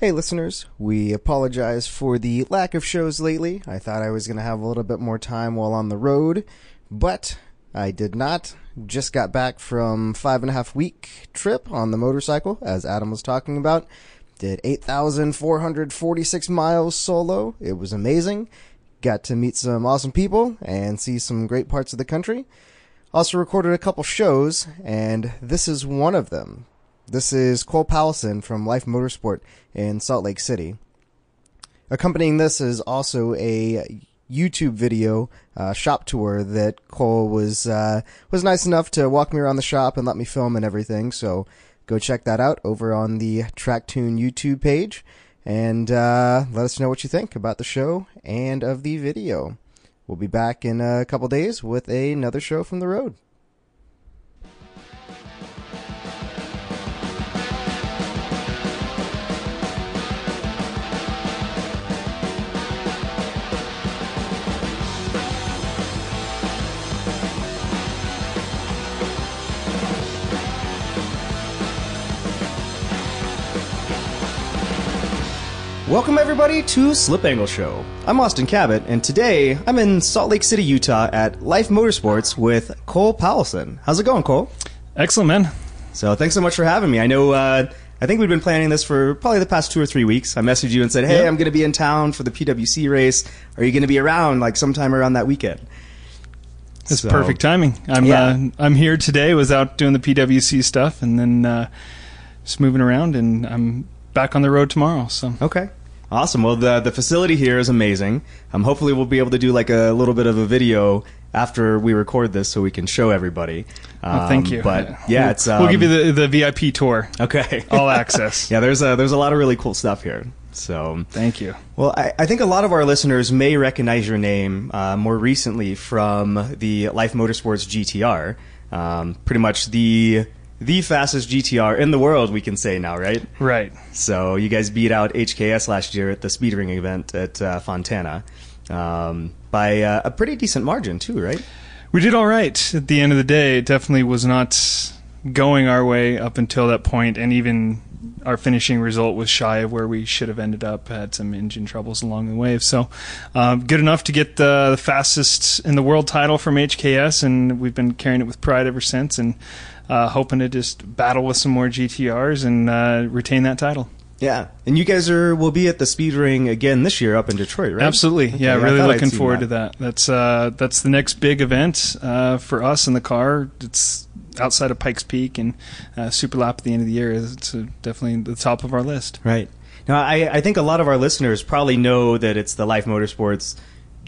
Hey, listeners, we apologize for the lack of shows lately. I thought I was going to have a little bit more time while on the road, but I did not. Just got back from five and a half week trip on the motorcycle, as Adam was talking about. Did 8,446 miles solo. It was amazing. Got to meet some awesome people and see some great parts of the country. Also recorded a couple shows, and this is one of them. This is Cole Powelson from Lyfe Motorsport in Salt Lake City. Accompanying this is also a YouTube video uh, shop tour that Cole was uh, was nice enough to walk me around the shop and let me film and everything. So go check that out over on the Tracktune YouTube page and uh, let us know what you think about the show and of the video. We'll be back in a couple days with another show from the road. Welcome everybody to Slip Angle Show. I'm Austin Cabot, and today I'm in Salt Lake City, Utah at Lyfe Motorsports with Cole Powelson. How's it going, Cole? Excellent, man. So thanks so much for having me. I know uh, I think we've been planning this for probably the past two or three weeks. I messaged you and said, "Hey, Yeah. I'm going to be in town for the PWC race. Are you going to be around like sometime around that weekend?" It's So- perfect timing. I'm Yeah. uh, I'm here today. Was out doing the PWC stuff, and then uh, just moving around, and I'm back on the road tomorrow. So Okay. Awesome. Well, the the facility here is amazing. Um, hopefully we'll be able to do like a little bit of a video after we record this, so we can show everybody. oh, thank Um, you. But yeah, we'll, it's um, we'll give you the the VIP tour, okay. all access. yeah, there's a there's a lot of really cool stuff here. So Thank you. Well, I, I think a lot of our listeners may recognize your name uh, more recently from the Lyfe Motorsports GTR. Um, pretty much the the fastest GTR in the world, we can say now, right? Right. So you guys beat out HKS last year at the speed ring event at uh, Fontana um, by uh, a pretty decent margin, too, right? We did all right at the end of the day. It definitely was not going our way up until that point, and even our finishing result was shy of where we should have ended up. Had some engine troubles along the way, so um, good enough to get the, the fastest in the world title from HKS, and we've been carrying it with pride ever since, and uh, hoping to just battle with some more GTRs and uh, retain that title. Yeah, and you guys are will be at the speed ring again this year up in Detroit, right? Absolutely, Okay, yeah. I Really looking forward that. to that. That's uh, that's the next big event uh, for us in the car. It's outside of Pikes Peak and uh, Super Lap at the end of the year. It's uh, definitely the top of our list. Right. Now, I, I think a lot of our listeners probably know that it's the Lyfe Motorsports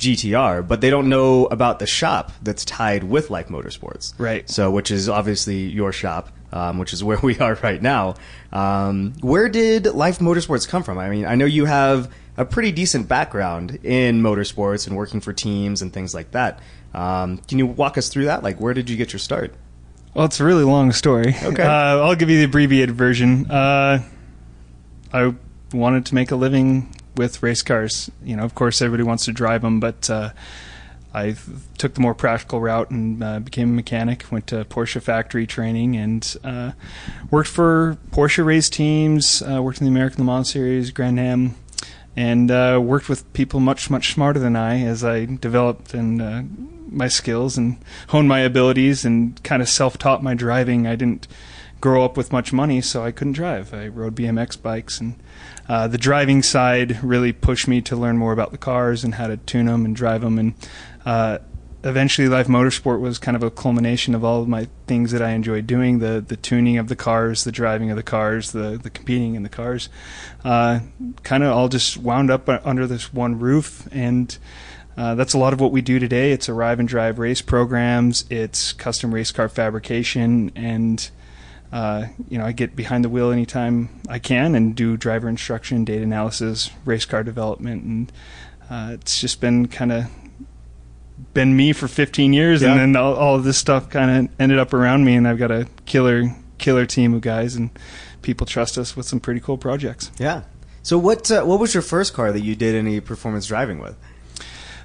GTR, but they don't know about the shop that's tied with Lyfe Motorsports. Right. So, which is obviously your shop, um, which is where we are right now. Um, where did Lyfe Motorsports come from? I mean, I know you have a pretty decent background in motorsports and working for teams and things like that. Um, can you walk us through that? Like, where did you get your start? Well, it's a really long story. Okay. Uh, I'll give you the abbreviated version. Uh, I wanted to make a living with race cars. You know, of course, everybody wants to drive them, but uh, I took the more practical route and uh, became a mechanic. Went to Porsche factory training and uh, worked for Porsche race teams. Uh, worked in the American Le Mans Series, Grand Am, and uh, worked with people much much smarter than I as I developed and uh, my skills and honed my abilities and kind of self-taught my driving. I didn't grow up with much money, so I couldn't drive. I rode BMX bikes, and uh, the driving side really pushed me to learn more about the cars and how to tune them and drive them. And uh, eventually, Lyfe Motorsport was kind of a culmination of all of my things that I enjoyed doing: the the tuning of the cars, the driving of the cars, the the competing in the cars. Uh, kind of all just wound up under this one roof and. Uh, that's a lot of what we do today. It's arrive and drive race programs. It's custom race car fabrication, and uh, you know I get behind the wheel anytime I can and do driver instruction, data analysis, race car development, and uh, it's just been kind of been me for 15 years, Yeah. and then all, all of this stuff kind of ended up around me, and I've got a killer killer team of guys, and people trust us with some pretty cool projects. Yeah. So, what uh, what was your first car that you did any performance driving with?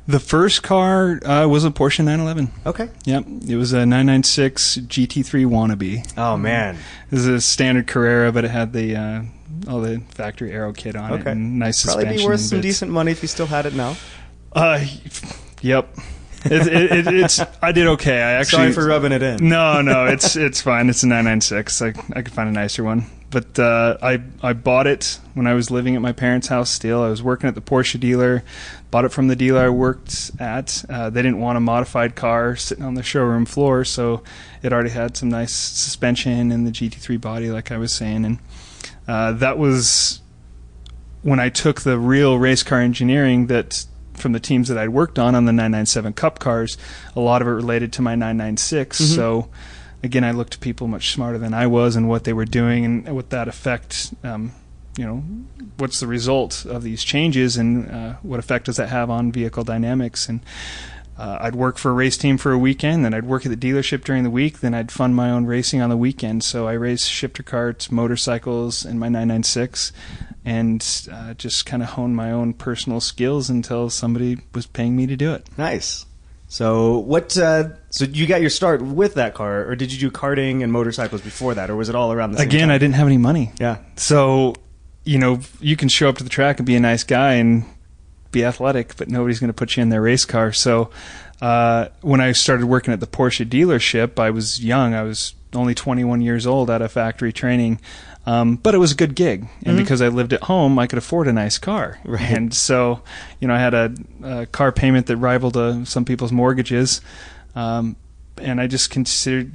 The first car uh, was a Porsche 911. Okay. Yep, it was a 996 GT3 wannabe. Oh man. This is a standard Carrera, but it had the uh, all the factory aero kit on it and nice Probably suspension. be worth some decent money if you still had it now. Uh, yep. It, it, it, it's I did okay. I actually Sorry for rubbing it in. no, no, it's it's fine. It's a 996. I I could find a nicer one. But uh, I I bought it when I was living at my parents' house. Still, I was working at the Porsche dealer. Bought it from the dealer I worked at. Uh, they didn't want a modified car sitting on the showroom floor, so it already had some nice suspension and the GT3 body, like I was saying. And uh, that was when I took the real race car engineering that from the teams that I'd worked on on the 997 Cup cars, a lot of it related to my 996. Mhm. So again, I looked to people much smarter than I was and what they were doing and what that effect, um, you know, what's the result of these changes and uh, what effect does that have on vehicle dynamics and. Uh, I'd work for a race team for a weekend, then I'd work at the dealership during the week, then I'd fund my own racing on the weekend. So I raced shifter carts, motorcycles, and my 996, and uh, just kind of honed my own personal skills until somebody was paying me to do it. Nice. So what? Uh, so you got your start with that car, or did you do karting and motorcycles before that, or was it all around the same Again, time? I didn't have any money. Yeah. So, you know, you can show up to the track and be a nice guy and be athletic, but nobody's going to put you in their race car. So, uh, when I started working at the Porsche dealership, I was young. I was only 21 years old out of factory training. Um, but it was a good gig, and Mhm. because I lived at home, I could afford a nice car. Right. And so, you know, I had a, a car payment that rivaled uh, some people's mortgages, um, and I just considered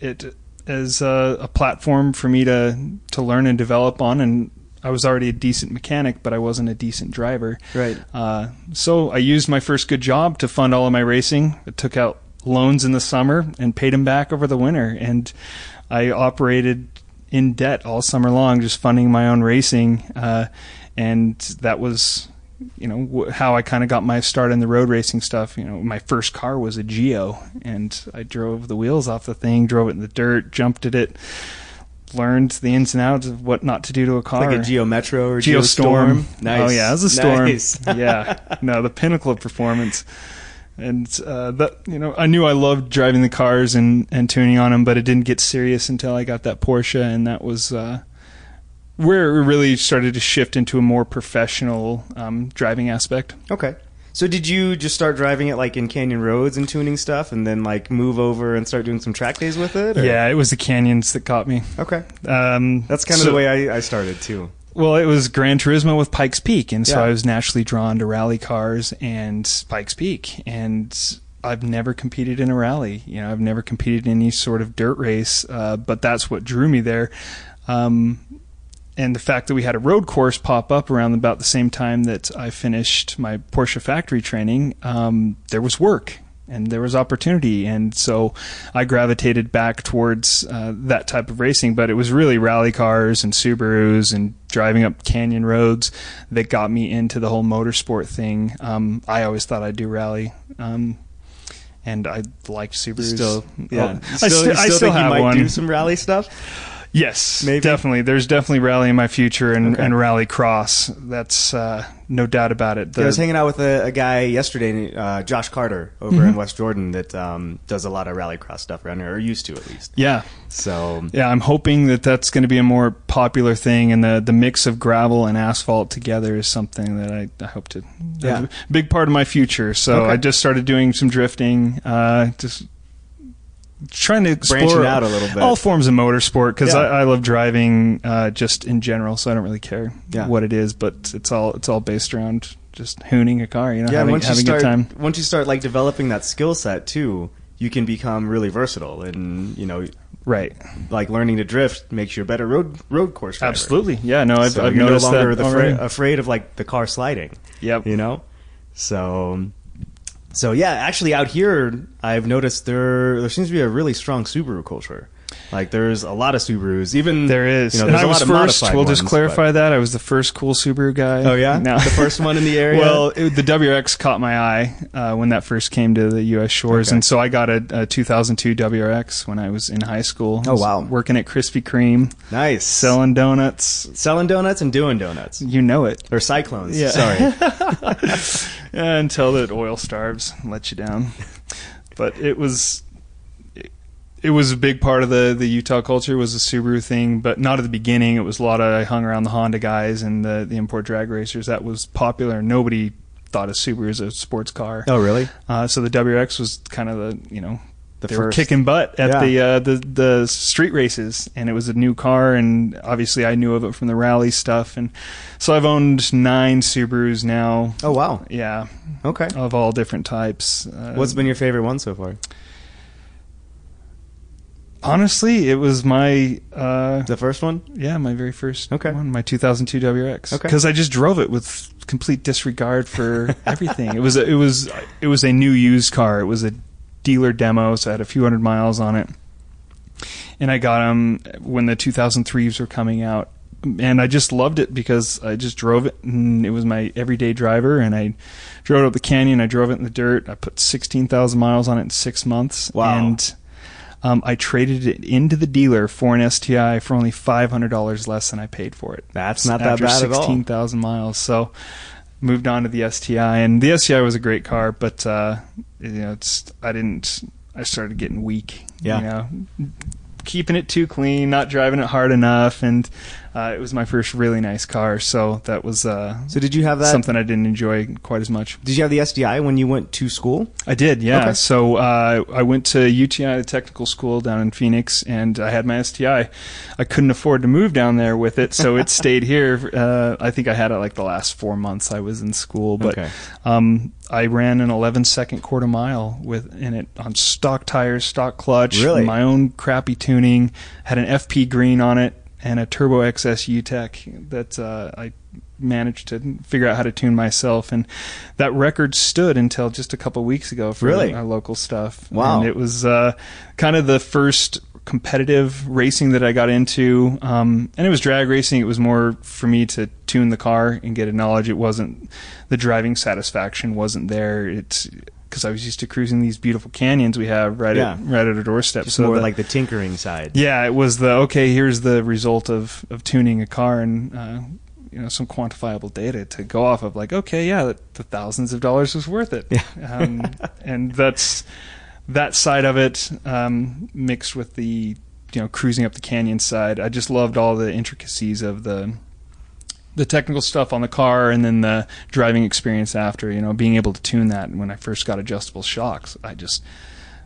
it as a, a platform for me to to learn and develop on. And I was already a decent mechanic, but I wasn't a decent driver. Right. Uh, so I used my first good job to fund all of my racing. I took out loans in the summer and paid them back over the winter, and I operated in debt all summer long, just funding my own racing. Uh, and that was, you know, how I kind of got my start in the road racing stuff. You know, my first car was a Geo, and I drove the wheels off the thing, drove it in the dirt, jumped at it, learned the ins and outs of what not to do to a car. Like a Geo Metro or Geostorm. Geostorm. Nice. Oh yeah, it was a storm. Nice. yeah, no, the pinnacle of performance. And uh, that you know, I knew I loved driving the cars and and tuning on them, but it didn't get serious until I got that Porsche, and that was uh, where it really started to shift into a more professional um, driving aspect. Okay. So did you just start driving it like in canyon roads and tuning stuff, and then like move over and start doing some track days with it? or- Yeah, it was the canyons that caught me. Okay. Um, That's kind of so- the way I, I started too. Well, it was Gran Turismo with Pikes Peak, and so Yeah. I was naturally drawn to rally cars and Pikes Peak. And I've never competed in a rally. You know, I've never competed in any sort of dirt race, uh, but that's what drew me there. Um, and the fact that we had a road course pop up around about the same time that I finished my Porsche factory training, um, there was work and there was opportunity, and so I gravitated back towards uh, that type of racing. But it was really rally cars and Subarus and driving up canyon roads that got me into the whole motorsport thing. Um, I always thought I'd do rally. Um, and I liked Subarus. Still, yeah. Oh, I, still, I still still think have you might one. do some rally stuff? Yes, Maybe? definitely. There's definitely rally in my future and, Okay. and rally cross. That's uh, no doubt about it. Yeah, I was hanging out with a, a guy yesterday, uh, Josh Carter, over Mhm. in West Jordan, that um, does a lot of rally cross stuff around here, or used to at least. yeah, So yeah. I'm hoping that that's going to be a more popular thing, and the the mix of gravel and asphalt together is something that I, I hope to. Yeah. big part of my future. So Okay. I just started doing some drifting. Uh, just trying to explore Branching out a little bit. all forms of motorsport because Yeah. I, I love driving uh, just in general. So I don't really care Yeah. what it is, but it's all it's all based around just hooning a car. You know, yeah, having, once you having start, a good time. once you start like developing that skill set too, you can become really versatile, and you know, Right. like learning to drift makes you a better road road course driver. Absolutely. Yeah. No, I've, so I've you're no longer fra- afraid of like the car sliding. Yep. you know so so yeah actually out here i've noticed there there seems to be a really strong subaru culture like there's a lot of subarus even There is. you know, and I a was lot of first. We'll just clarify but- that I was the first cool Subaru guy. oh yeah No. the first one in the area Well, it, the WRX caught my eye uh, when that first came to the U.S. shores, Okay. and so I got a, a 2002 WRX when I was in high school. Oh, wow. Working at Krispy Kreme, nice selling donuts. selling donuts and doing donuts You know it. or cyclones Yeah. sorry Yeah, until that oil starves and lets you down. But it was it was a big part of the the Utah culture was the Subaru thing, but not at the beginning. It was a lot of I hung around the Honda guys and the the import drag racers. That was popular. Nobody thought of Subaru as a sports car. Oh, really? Uh, so the WRX was kind of the you know The they were first. kicking butt at Yeah. the uh, the the street races, and it was a new car, and obviously I knew of it from the rally stuff, and so I've owned nine Subarus now. Oh, wow. Yeah, Okay. of all different types. Uh, What's been your favorite one so far? Honestly? It was my uh, The first one? yeah my very first Okay. one, my 2002 WRX. Okay. because I just drove it with complete disregard for everything. it was a, it was it was a new used car. It was a dealer demo, so I had a few hundred miles on it, and I got them when the 2003s were coming out. And I just loved it because I just drove it, and it was my everyday driver. And I drove it up the canyon. I drove it in the dirt. I put sixteen thousand miles on it in six months. Wow. And um, I traded it into the dealer for an STI for only five hundred dollars less than I paid for it. That's not that bad at all. sixteen thousand miles. So moved on to the STI, and the STI was a great car, but uh, you know, it's I didn't. I started getting weak. Yeah. You know, keeping it too clean, not driving it hard enough, and uh, it was my first really nice car, so that was uh, So did you have that? something I didn't enjoy quite as much. Did you have the STI when you went to school? I did, yeah. Okay. So uh, I went to UTI, the technical school down in Phoenix, and I had my STI. I couldn't afford to move down there with it, so it stayed here. Uh, I think I had it like the last four months I was in school, but Okay. um, I ran an 11 second quarter mile with in it on stock tires, stock clutch, Really? my own crappy tuning. Had an FP green on it and a Turbo XS UTEC that uh, I managed to figure out how to tune myself, and that record stood until just a couple weeks ago for Really? our local stuff. Wow. And it was uh, kind of the first competitive racing that I got into, um, and it was drag racing. It was more for me to tune the car and get a knowledge. It wasn't the driving satisfaction wasn't there. It's because I was used to cruising these beautiful canyons we have right Yeah. at right at our doorstep. Just so more the- like the tinkering side. yeah, it was the okay. Here's the result of of tuning a car and uh, you know some quantifiable data to go off of. Like, okay, yeah, the, the thousands of dollars was worth it. Yeah. um, and that's that side of it um, mixed with the you know cruising up the canyon side. I just loved all the intricacies of the the technical stuff on the car and then the driving experience after you know being able to tune that. And when i first got adjustable shocks i just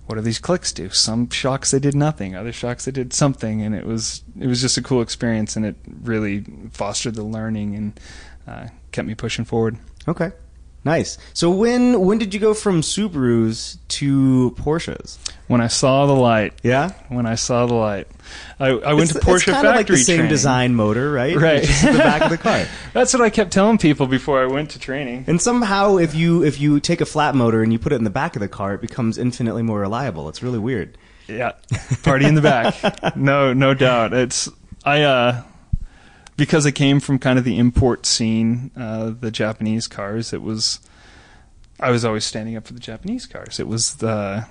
what do these clicks do? Some shocks they did nothing other shocks they did something. And it was it was just a cool experience and it really fostered the learning and uh, kept me pushing forward. Okay. Nice. So when when did you go from Subarus to Porsches? when i saw the light Yeah. when i saw the light i, I went to porsche it's kind factory of like the same training. design motor, right? Right. Just the back of the car. that's what i kept telling people before i went to training And somehow, if you if you take a flat motor and you put it in the back of the car, it becomes infinitely more reliable. It's really weird. Yeah, party in the back. No, no doubt. It's I uh because it came from kind of the import scene, uh, the Japanese cars. It was I was always standing up for the Japanese cars. It was the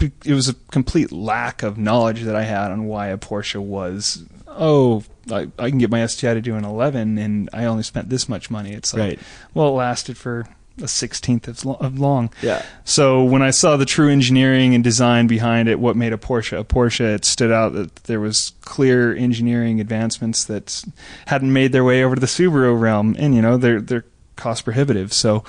it was a complete lack of knowledge that I had on why a Porsche was. Oh, I, I can get my STI to do an 11, and I only spent this much money. It's like, Right. well, it lasted for a sixteenth of, lo- of long. Yeah. So when I saw the true engineering and design behind it, what made a Porsche a Porsche, it stood out that there was clear engineering advancements that hadn't made their way over to the Subaru realm, and you know they're they're cost prohibitive. So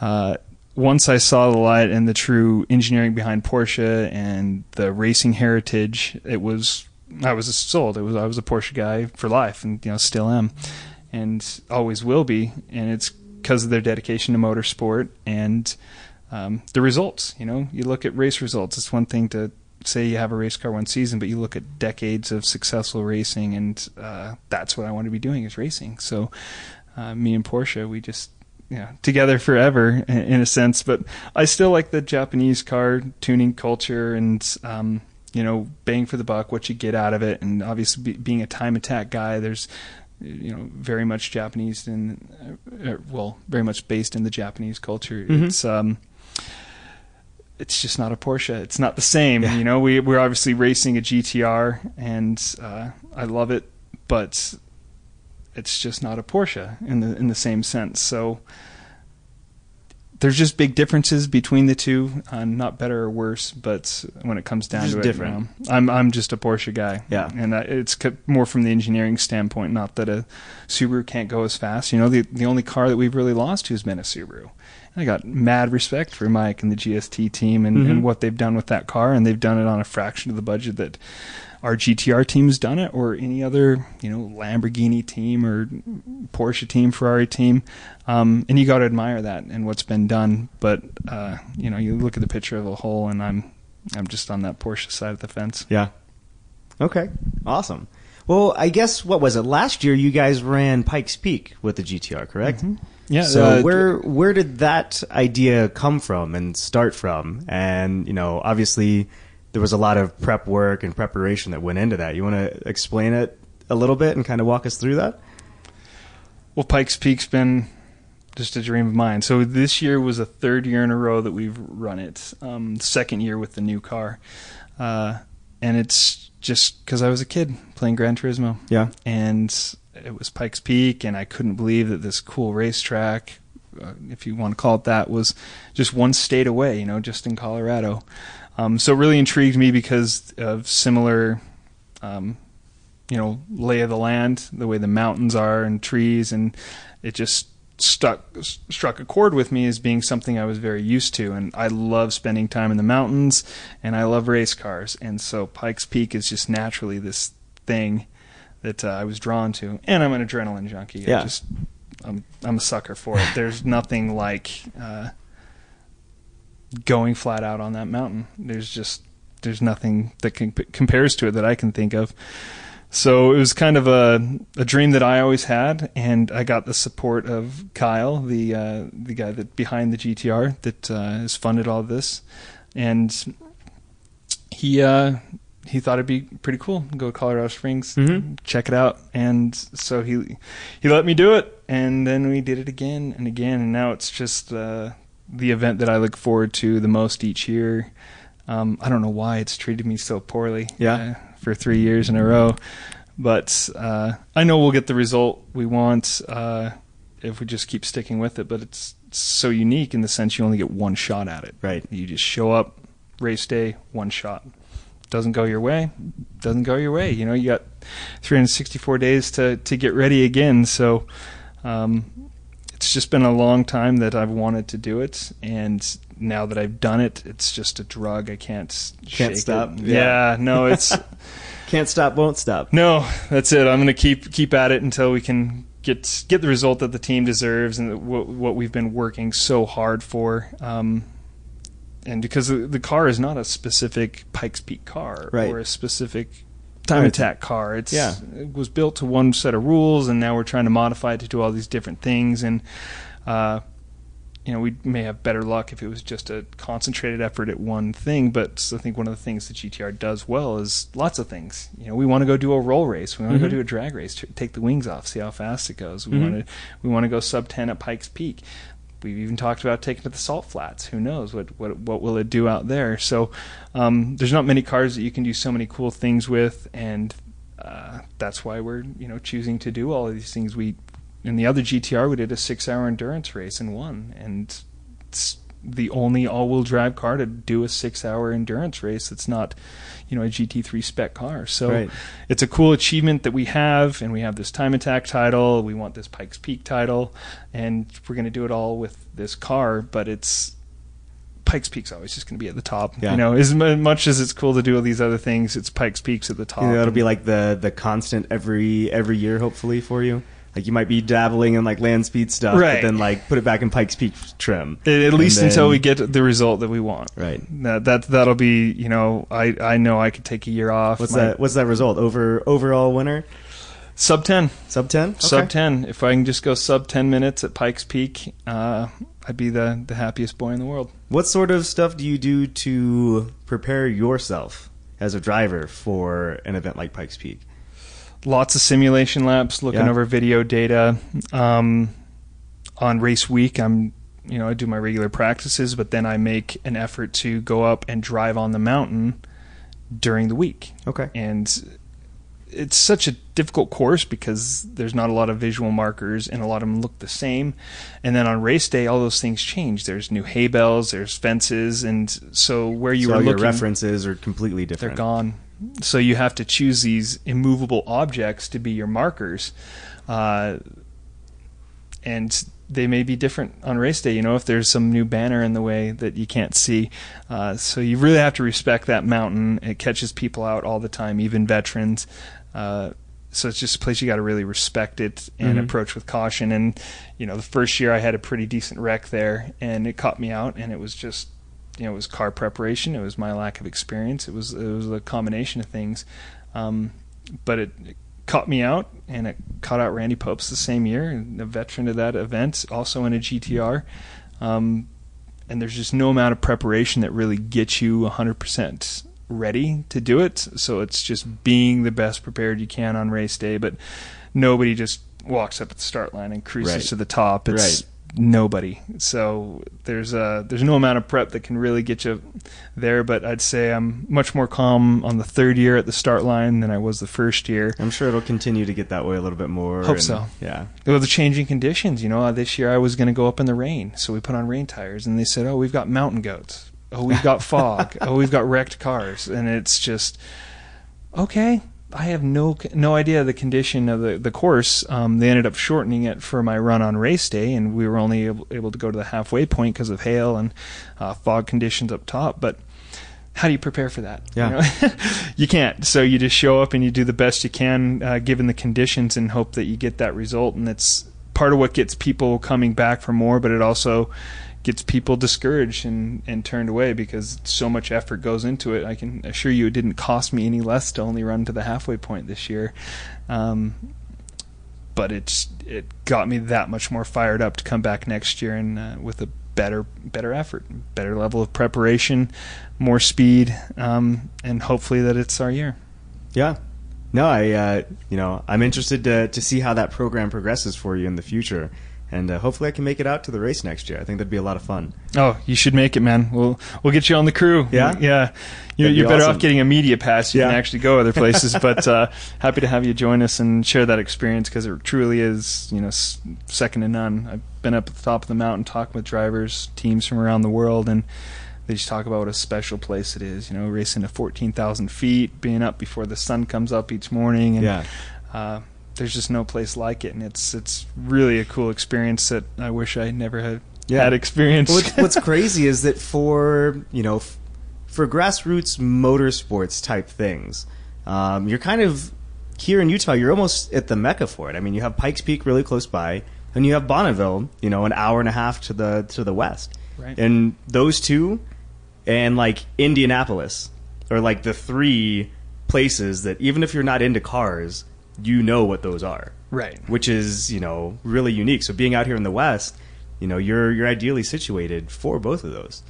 uh, once I saw the light and the true engineering behind Porsche and the racing heritage, it was I was sold. It was I was a Porsche guy for life, and you know still am, and always will be. And it's because of their dedication to motorsport and um, the results. You know, you look at race results. It's one thing to say you have a race car one season, but you look at decades of successful racing, and uh, that's what I want to be doing is racing. So, uh, me and Porsche, we just you know together forever in, a sense. But I still like the Japanese car tuning culture and. Um, you know, bang for the buck, what you get out of it, and obviously be, being a time attack guy, there's you know very much Japanese and uh, well very much based in the Japanese culture. Mhm. It's um it's just not a Porsche. It's not the same. Yeah. You know, we we're obviously racing a GTR, and uh, I love it, but it's just not a Porsche in the in the same sense. So there's just big differences between the two. Uh, not better or worse, but when it comes down Just to it, different. you know, I'm I'm just a Porsche guy. Yeah. and uh, it's more from the engineering standpoint. Not that a Subaru can't go as fast. You know, the the only car that we've really lost to has been a Subaru. I got mad respect for Mike and the GST team and, Mhm. and what they've done with that car, and they've done it on a fraction of the budget that our GTR team's done it, or any other, you know, Lamborghini team or Porsche team, Ferrari team. Um, and you got to admire that and what's been done. But uh, you know, you look at the picture of a whole, and I'm I'm just on that Porsche side of the fence. Yeah. Okay. Awesome. Well, I guess what was it last year? You guys ran Pikes Peak with the GTR, correct? Yeah. So uh, where where did that idea come from and start from? And you know, obviously, there was a lot of prep work and preparation that went into that. You want to explain it a little bit and kind of walk us through that? Well, Pikes Peak's been just a dream of mine. So this year was the third year in a row that we've run it. Um, second year with the new car, uh, and it's just because I was a kid playing Gran Turismo, Yeah. and it was Pikes Peak, and I couldn't believe that this cool racetrack, uh, if you want to call it that, was just one state away. You know, just in Colorado. Um, so it really intrigued me because of similar. Um, you know, lay of the land, the way the mountains are and trees, and it just stuck struck a chord with me as being something I was very used to, and I love spending time in the mountains, and I love race cars, and so Pikes Peak is just naturally this thing that uh, I was drawn to, and I'm an adrenaline junkie. Yeah. I just I'm I'm a sucker for it. There's nothing like uh, going flat out on that mountain. There's just there's nothing that can, compares to it that I can think of. So it was kind of a, a dream that I always had, and I got the support of Kyle, the uh, the guy that behind the GTR that uh, has funded all this, and he uh, he thought it'd be pretty cool to go to Colorado Springs, Mhm. check it out, and so he he let me do it, and then we did it again and again, and now it's just uh, the event that I look forward to the most each year. Um, I don't know why it's treated me so poorly. Yeah. uh, for three years in a row, but uh, I know we'll get the result we want uh, if we just keep sticking with it. But it's so unique in the sense you only get one shot at it. Right. You just show up, race day, one shot. Doesn't go your way, doesn't go your way. You know, you got 364 days to to get ready again. So. Um, it's just been a long time that I've wanted to do it, and now that I've done it, it's just a drug. I can't Can't shake stop. Yeah. Yeah, no, it's Can't stop, won't stop. no. That's it. I'm going to keep keep at it until we can get get the result that the team deserves and what what we've been working so hard for. Um, and because the, the car is not a specific Pikes Peak car Right. or a specific time Right. attack car. It's Yeah. it was built to one set of rules, and now we're trying to modify it to do all these different things. And uh, you know, we may have better luck if it was just a concentrated effort at one thing. But I think one of the things that GTR does well is lots of things. You know, we want to go do a roll race. We want to Mhm. go do a drag race. Take the wings off, see how fast it goes. We Mhm. want to we want to go sub ten at Pikes Peak. We've even talked about taking to the salt flats. Who knows what what what will it do out there? So um, there's not many cars that you can do so many cool things with, and uh, that's why we're you know choosing to do all of these things. We in the other GTR we did a six hour endurance race and won, and it's the only all wheel drive car to do a six hour endurance race that's not you know a GT3 spec car. So Right. it's a cool achievement that we have, and we have this time attack title. We want this Pikes Peak title, and we're going to do it all with this car. But it's Pikes Peak's always just going to be at the top. Yeah. You know, as much as it's cool to do all these other things, it's Pikes Peak's at the top. Know, that'll be like the the constant every every year, hopefully for you. Like you might be dabbling in like land speed stuff, Right. but then like put it back in Pikes Peak trim. at at least then- until we get the result that we want. right. That that that'll be you know I I know I could take a year off. What's My- that? What's that result? Over overall winner? Sub ten. Sub ten? Sub ten. If I can just go sub ten minutes at Pikes Peak, uh, I'd be the the happiest boy in the world. What sort of stuff do you do to prepare yourself as a driver for an event like Pikes Peak? Lots of simulation laps, looking Yeah. over video data. Um, on race week, I'm you know I do my regular practices, but then I make an effort to go up and drive on the mountain during the week. Okay. and it's such a difficult course because there's not a lot of visual markers and a lot of them look the same. And then on race day, all those things change. There's new hay bales, there's fences, and so where you so were your looking, references are completely different. they're gone. So you have to choose these immovable objects to be your markers, uh, and they may be different on race day. You know, if there's some new banner in the way that you can't see, uh, so you really have to respect that mountain. It catches people out all the time, even veterans. Uh, so it's just a place you got to really respect it and Mhm. approach with caution. And you know, the first year I had a pretty decent wreck there, and it caught me out, and it was just you know, it was car preparation. It was my lack of experience. It was it was a combination of things, um, but it, it caught me out, and it caught out Randy Pobst the same year, a veteran of that event, also in a GTR. Um, and there's just no amount of preparation that really gets you 100% ready to do it. So it's just being the best prepared you can on race day, but nobody just walks up at the start line and cruises Right. to the top. It's Right. Nobody. So there's a there's no amount of prep that can really get you there. But I'd say I'm much more calm on the third year at the start line than I was the first year. I'm sure it'll continue to get that way a little bit more. Hope and- so. Yeah. Well, the changing conditions. You know, uh, this year I was going to go up in the rain, so we put on rain tires, and they said, "Oh, we've got mountain goats. Oh, we've got fog. oh, we've got wrecked cars," and it's just okay. I have no no idea the condition of the the course. Um, they ended up shortening it for my run on race day, and we were only able, able to go to the halfway point because of hail and uh, fog conditions up top. But how do you prepare for that? Yeah. You, know? you can't. So you just show up and you do the best you can uh, given the conditions and hope that you get that result. And it's part of what gets people coming back for more, but it also gets people discouraged and, and turned away because so much effort goes into it. I can assure you it didn't cost me any less to only run to the halfway point this year. Um, but it's it got me that much more fired up to come back next year and uh, with a better better effort, better level of preparation, more speed, um, and hopefully that it's our year. Yeah. No, I uh, you know I'm interested to to see how that program progresses for you in the future, and uh, hopefully I can make it out to the race next year. I think that'd be a lot of fun. Oh, you should make it, man. We'll we'll get you on the crew. Yeah? yeah. You're, be you're better awesome. off getting a media pass. You Yeah. can actually go other places. but uh, happy to have you join us and share that experience because it truly is, you know, second to none. I've been up at the top of the mountain talking with drivers, teams from around the world, and they just talk about what a special place it is. You know, racing to 14,000 feet, being up before the sun comes up each morning, and Yeah. uh, there's just no place like it, and it's it's really a cool experience that I wish I never had Yeah. had experienced. What's, what's crazy is that for you know f- for grassroots motorsports type things, um, you're kind of here in Utah. You're almost at the mecca for it. I mean, you have Pikes Peak really close by, and you have Bonneville, you know, an hour and a half to the to the west. Right. And those two, and like Indianapolis, are like the three places that even if you're not into cars, you know what those are right. which is you know really unique. So being out here in the West, you know you're you're ideally situated for both of those.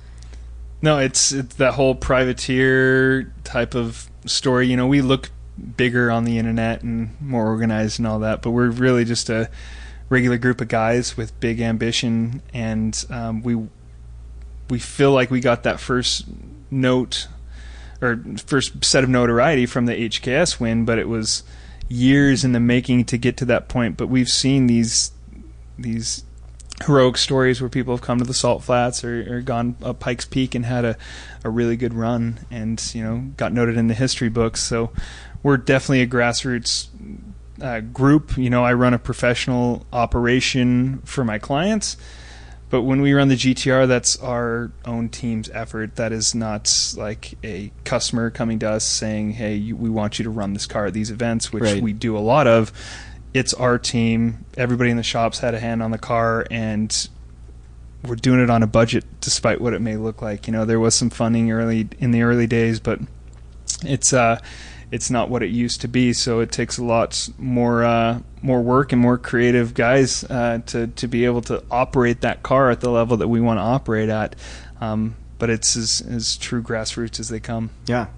No, it's it's that whole privateer type of story. You know, we look bigger on the internet and more organized and all that, but we're really just a regular group of guys with big ambition, and um, we we feel like we got that first note or first set of notoriety from the HKS win, but it was years in the making to get to that point. But we've seen these these heroic stories where people have come to the Salt Flats or, or gone up Pikes Peak and had a, a really good run and you know got noted in the history books. So we're definitely a grassroots uh, group. You know, I run a professional operation for my clients, but when we run the GTR, that's our own team's effort. That is not like a customer coming to us saying, "Hey, you, we want you to run this car at these events," which Right. we do a lot of. It's our team. Everybody in the shops had a hand on the car, and we're doing it on a budget, despite what it may look like. You know, there was some funding early in the early days, but it's uh, it's not what it used to be. So it takes a lot more uh, more work and more creative guys uh, to to be able to operate that car at the level that we want to operate at. Um, but it's as, as true grassroots as they come. Yeah.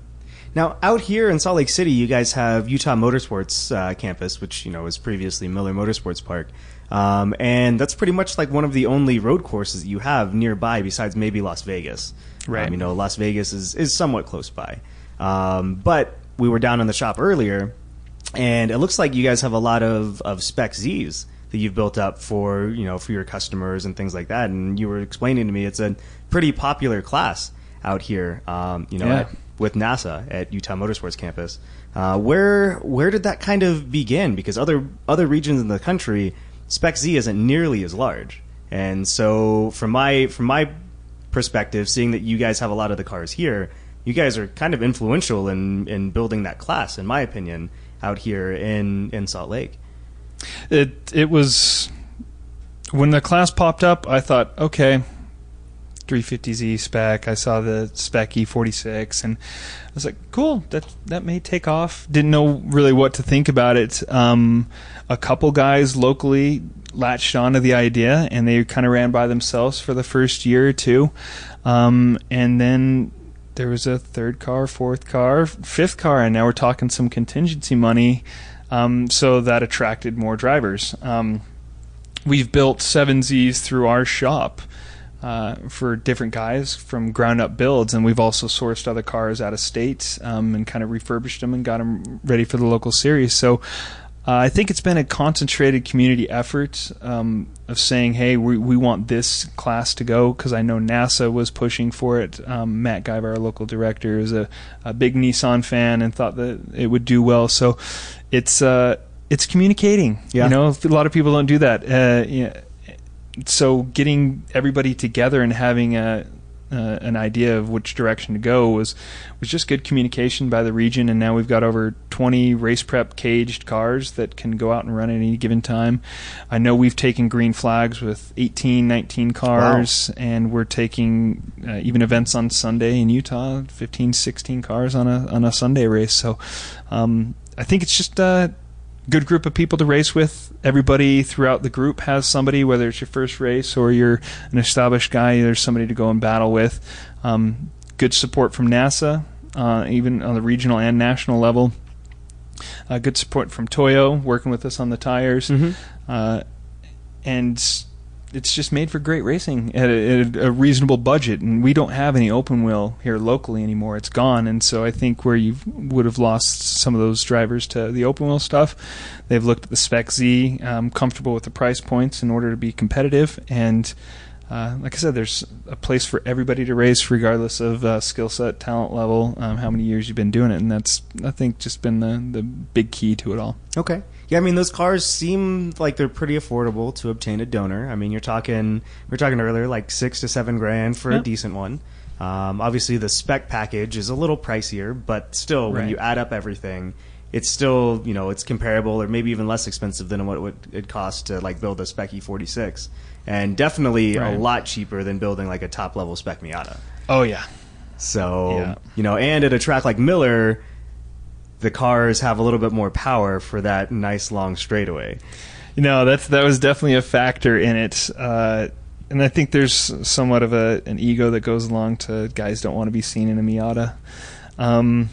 Now out here in Salt Lake City, you guys have Utah Motorsports uh, campus, which you know was previously Miller Motorsports Park, um, and that's pretty much like one of the only road courses that you have nearby, besides maybe Las Vegas. Right. Um, you know, Las Vegas is is somewhat close by, um, but we were down in the shop earlier, and it looks like you guys have a lot of of spec Z's that you've built up for you know for your customers and things like that. And you were explaining to me it's a pretty popular class out here. Um, you know, Yeah. at, with NASA at Utah Motorsports Campus. Uh, where where did that kind of begin? Because other other regions in the country, Spec Z isn't nearly as large. And so from my from my perspective, seeing that you guys have a lot of the cars here, you guys are kind of influential in in building that class, in my opinion, out here in in Salt Lake. It it was when the class popped up. I thought, okay, 350Z spec. I saw the spec E46, and I was like, cool. That that may take off. Didn't know really what to think about it. Um, a couple guys locally latched onto the idea, and they kind of ran by themselves for the first year or two, um, and then. There was a third car, fourth car, fifth car, and now we're talking some contingency money um, so that attracted more drivers. Um, we've built seven Zs through our shop uh, for different guys from ground up builds, and we've also sourced other cars out of state um, and kind of refurbished them and got them ready for the local series. So. Uh, I think it's been a concentrated community effort um, of saying, "Hey, we we want this class to go," because I know NASA was pushing for it. Um, Matt Guyver, our local director, is a, a big Nissan fan and thought that it would do well. So it's uh, it's communicating. Yeah. You know, a lot of people don't do that. Uh, yeah. So getting everybody together and having a uh, an idea of which direction to go was was just good communication by the region, and now we've got over 20 race prep caged cars that can go out and run at any given time. I know we've taken green flags with 18, 19 cars, and we're taking uh, even events on Sunday in Utah, 15, 16 cars on a on a Sunday race. So um, I think it's just a good group of people to race with. Everybody throughout the group has somebody, whether it's your first race or you're an established guy, there's somebody to go and battle with. Um, good support from NASA, uh, even on the regional and national level. Uh, good support from Toyo, working with us on the tires. Uh, and it's just made for great racing at a, at a reasonable budget. And we don't have any open wheel here locally anymore. It's gone. And so I think where you would have lost some of those drivers to the open wheel stuff, they've looked at the Spec Z, um, comfortable with the price points in order to be competitive. And uh, like I said, there's a place for everybody to race, regardless of uh, skill set, talent level, um, how many years you've been doing it, and that's I think just been the the big key to it all. Okay. Yeah, I mean those cars seem like they're pretty affordable to obtain a donor. I mean, you're talking we are talking earlier like six to seven grand for Yeah. a decent one. Um, obviously, the spec package is a little pricier, but still, when Right. you add up everything, it's still you know it's comparable or maybe even less expensive than what it would it cost to like build a spec E46, and definitely Right. a lot cheaper than building like a top level spec Miata. Oh yeah, So Yeah. you know, and at a track like Miller, the cars have a little bit more power for that nice long straightaway. You know, that's that was definitely a factor in it. Uh, and I think there's somewhat of a an ego that goes along to guys don't want to be seen in a Miata. Um,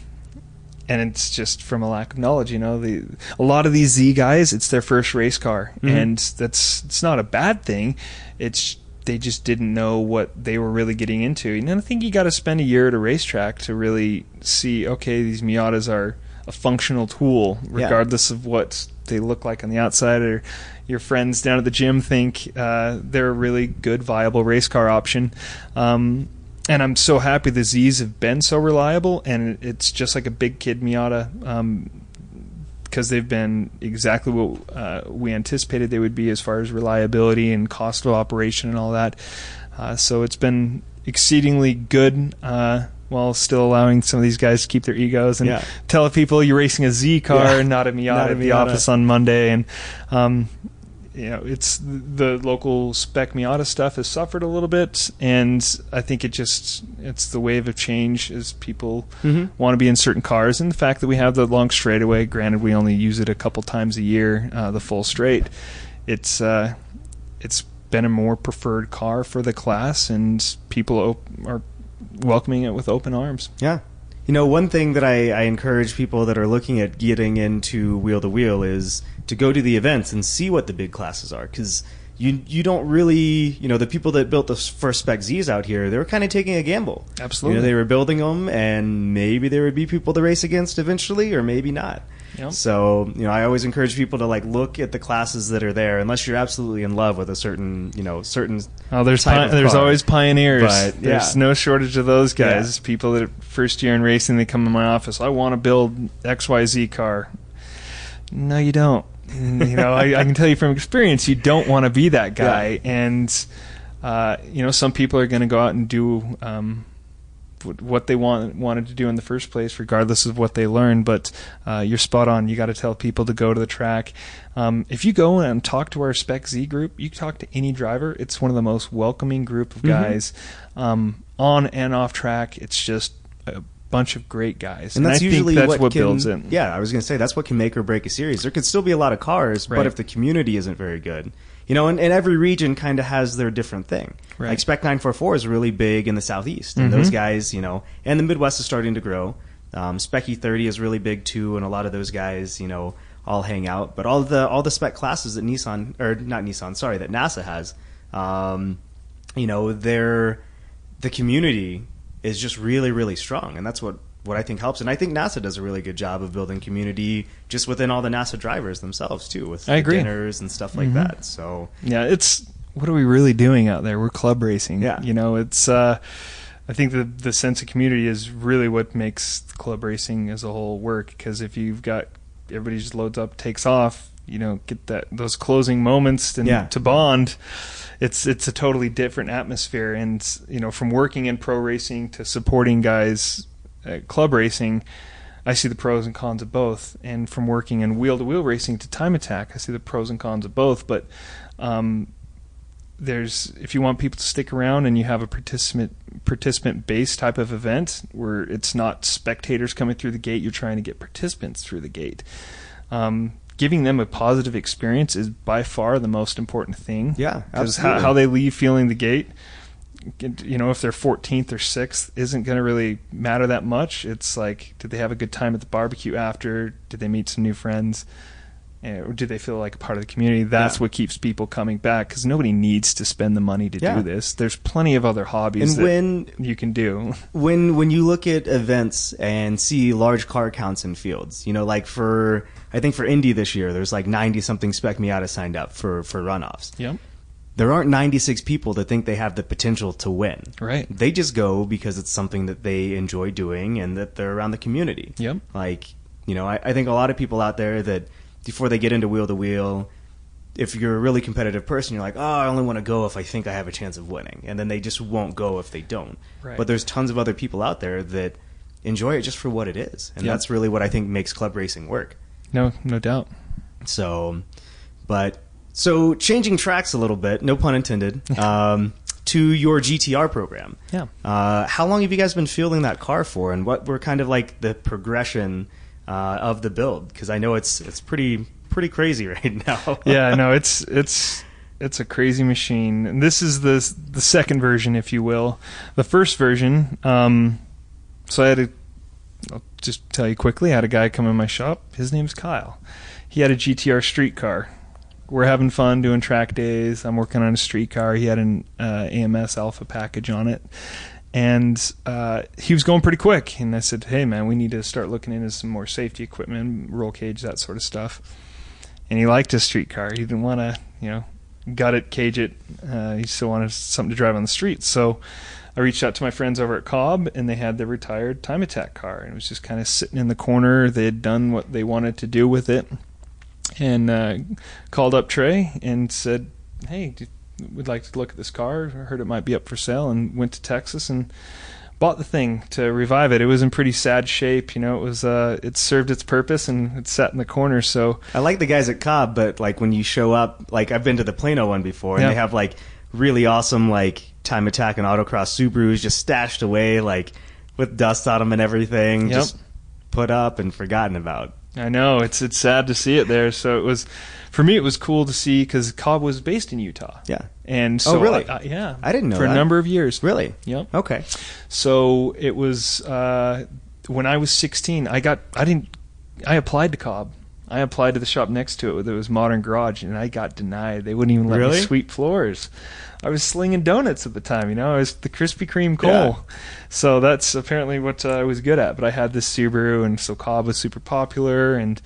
and it's just from a lack of knowledge, you know. The a lot of these Z guys, it's their first race car, Mhm. and that's it's not a bad thing. It's they just didn't know what they were really getting into, and I think you got to spend a year at a racetrack to really see. Okay, these Miatas are a functional tool, Yeah. regardless of what they look like on the outside, or your friends down at the gym think uh, they're a really good, viable race car option. Um, and I'm so happy the Z's have been so reliable, and it's just like a big kid Miata um, because they've been exactly what uh, we anticipated they would be as far as reliability and cost of operation and all that. Uh, so it's been exceedingly good. Uh, while still allowing some of these guys to keep their egos and Yeah. tell people you're racing a Z car Yeah. and not a Miata Not a at the office on Monday, and um, you know it's the local spec Miata stuff has suffered a little bit, and I think it just it's the wave of change as people Mhm. want to be in certain cars, and the fact that we have the long straightaway. Granted, we only use it a couple times a year, uh, the full straight. It's uh, it's been a more preferred car for the class, and people op- are welcoming it with open arms. Yeah. You know, one thing that I, I encourage people that are looking at getting into wheel to wheel is to go to the events and see what the big classes are because you you don't really you know the people that built the first spec Z's out here they were kind of taking a gamble. Absolutely. You know, they were building them and maybe there would be people to race against eventually or maybe not. So you know, I always encourage people to like look at the classes that are there, unless you're absolutely in love with a certain you know certain. Oh, there's type pi- there's car. always pioneers. But, yeah. There's no shortage of those guys. Yeah. People that first year in racing, they come in my office. I want to build X Y Z car. No, you don't. And, you know, I, I can tell you from experience, you don't want to be that guy. And uh, you know, some people are going to go out and do. Um, what they want wanted to do in the first place, regardless of what they learned. But uh, you're spot on. You got to tell people to go to the track. Um, if you go and talk to our Spec Z group, you talk to any driver. It's one of the most welcoming group of Mhm. guys um, on and off track. It's just bunch of great guys, And that's I usually think that's what, what, can, builds it. Yeah, I was going to say that's what can make or break a series. There could still be a lot of cars, Right. but if the community isn't very good, you know, and, and every region kind of has their different thing. Right. Like Spec 944 is really big in the southeast, and Mhm. those guys, you know, and the Midwest is starting to grow. Um, Spec E30 is really big too, and a lot of those guys, you know, all hang out. But all the all the spec classes that Nissan or not Nissan, sorry, that NASA has, um, you know, they're the community is just really really strong, and that's what what I think helps. And I think NASA does a really good job of building community just within all the NASA drivers themselves too, with I agree. dinners and stuff like Mhm. that. So Yeah, it's what are we really doing out there? We're club racing. Yeah. you know, it's. Uh, I think the the sense of community is really what makes club racing as a whole work. Because if you've got everybody just loads up, takes off, you know, get that those closing moments and Yeah. to bond. It's it's a totally different atmosphere, and you know, from working in pro racing to supporting guys at club racing, I see the pros and cons of both. And from working in wheel to wheel racing to time attack, I see the pros and cons of both. But um, there's if you want people to stick around and you have a participant participant based type of event where it's not spectators coming through the gate, you're trying to get participants through the gate. Um, giving them a positive experience is by far the most important thing. Yeah, because how, how they leave feeling the gate you know, if they're 14th or 6th, isn't going to really matter that much. It's like, did they have a good time at the barbecue after? Did they meet some new friends? Eh, Or did they feel like a part of the community? That's Yeah. what keeps people coming back because nobody needs to spend the money to Yeah. do this. There's plenty of other hobbies and that when you can do. when when you look at events and see large car counts in fields, you know, like for I think for Indy this year, there's like 90 something spec Miata signed up for for runoffs. Yep. There aren't 96 people that think they have the potential to win. Right. They just go because it's something that they enjoy doing and that they're around the community. Yep. Like, you know, I, I think a lot of people out there that before they get into wheel to wheel, if you're a really competitive person, you're like, oh, I only want to go if I think I have a chance of winning. And then they just won't go if they don't. Right. But there's tons of other people out there that enjoy it just for what it is. And Yep. that's really what I think makes club racing work. No, no doubt. So, but so changing tracks a little bit, no pun intended, um, to your GTR program. Yeah. Uh, how long have you guys been fielding that car for, and what were kind of like the progression uh, of the build? Because I know it's it's pretty pretty crazy right now. yeah, no, it's it's it's a crazy machine. And this is the the second version, if you will. The first version, um, so I had a. Just tell you quickly. I had a guy come in my shop. His name's Kyle. He had a GTR street car. We're having fun doing track days. I'm working on a street car. He had an uh, AMS Alpha package on it, and uh, he was going pretty quick. And I said, "Hey, man, we need to start looking into some more safety equipment, roll cage, that sort of stuff." and he liked his street car. He didn't want to, you know, gut it, cage it. Uh, he still wanted something to drive on the street. So I reached out to my friends over at Cobb, and they had the retired Time Attack car, and it was just kind of sitting in the corner. They had done what they wanted to do with it, and uh, called up Trey and said, "Hey, would like to look at this car. I heard it might be up for sale." And went to Texas and bought the thing to revive it. It was in pretty sad shape, you know. It was uh, it served its purpose and it sat in the corner. So I like the guys at Cobb, but like when you show up, like I've been to the Plano one before, and Yeah. they have like really awesome like time attack and autocross Subarus just stashed away, like with dust on them and everything, Yep. just put up and forgotten about. I know it's it's sad to see it there. So it was for me. It was cool to see because Cobb was based in Utah. Yeah. And so Oh, really? I, I- yeah, I didn't know for that. a number of years. Really? Yep. Okay. So it was uh, when I was 16. I got I didn't I applied to Cobb. I applied to the shop next to it. It was Modern Garage, and I got denied. They wouldn't even let Really? me sweep floors. I was slinging donuts at the time. You know, I was the Krispy Kreme Cole. Yeah. So that's apparently what uh, I was good at. But I had this Subaru, and so Cobb was super popular, and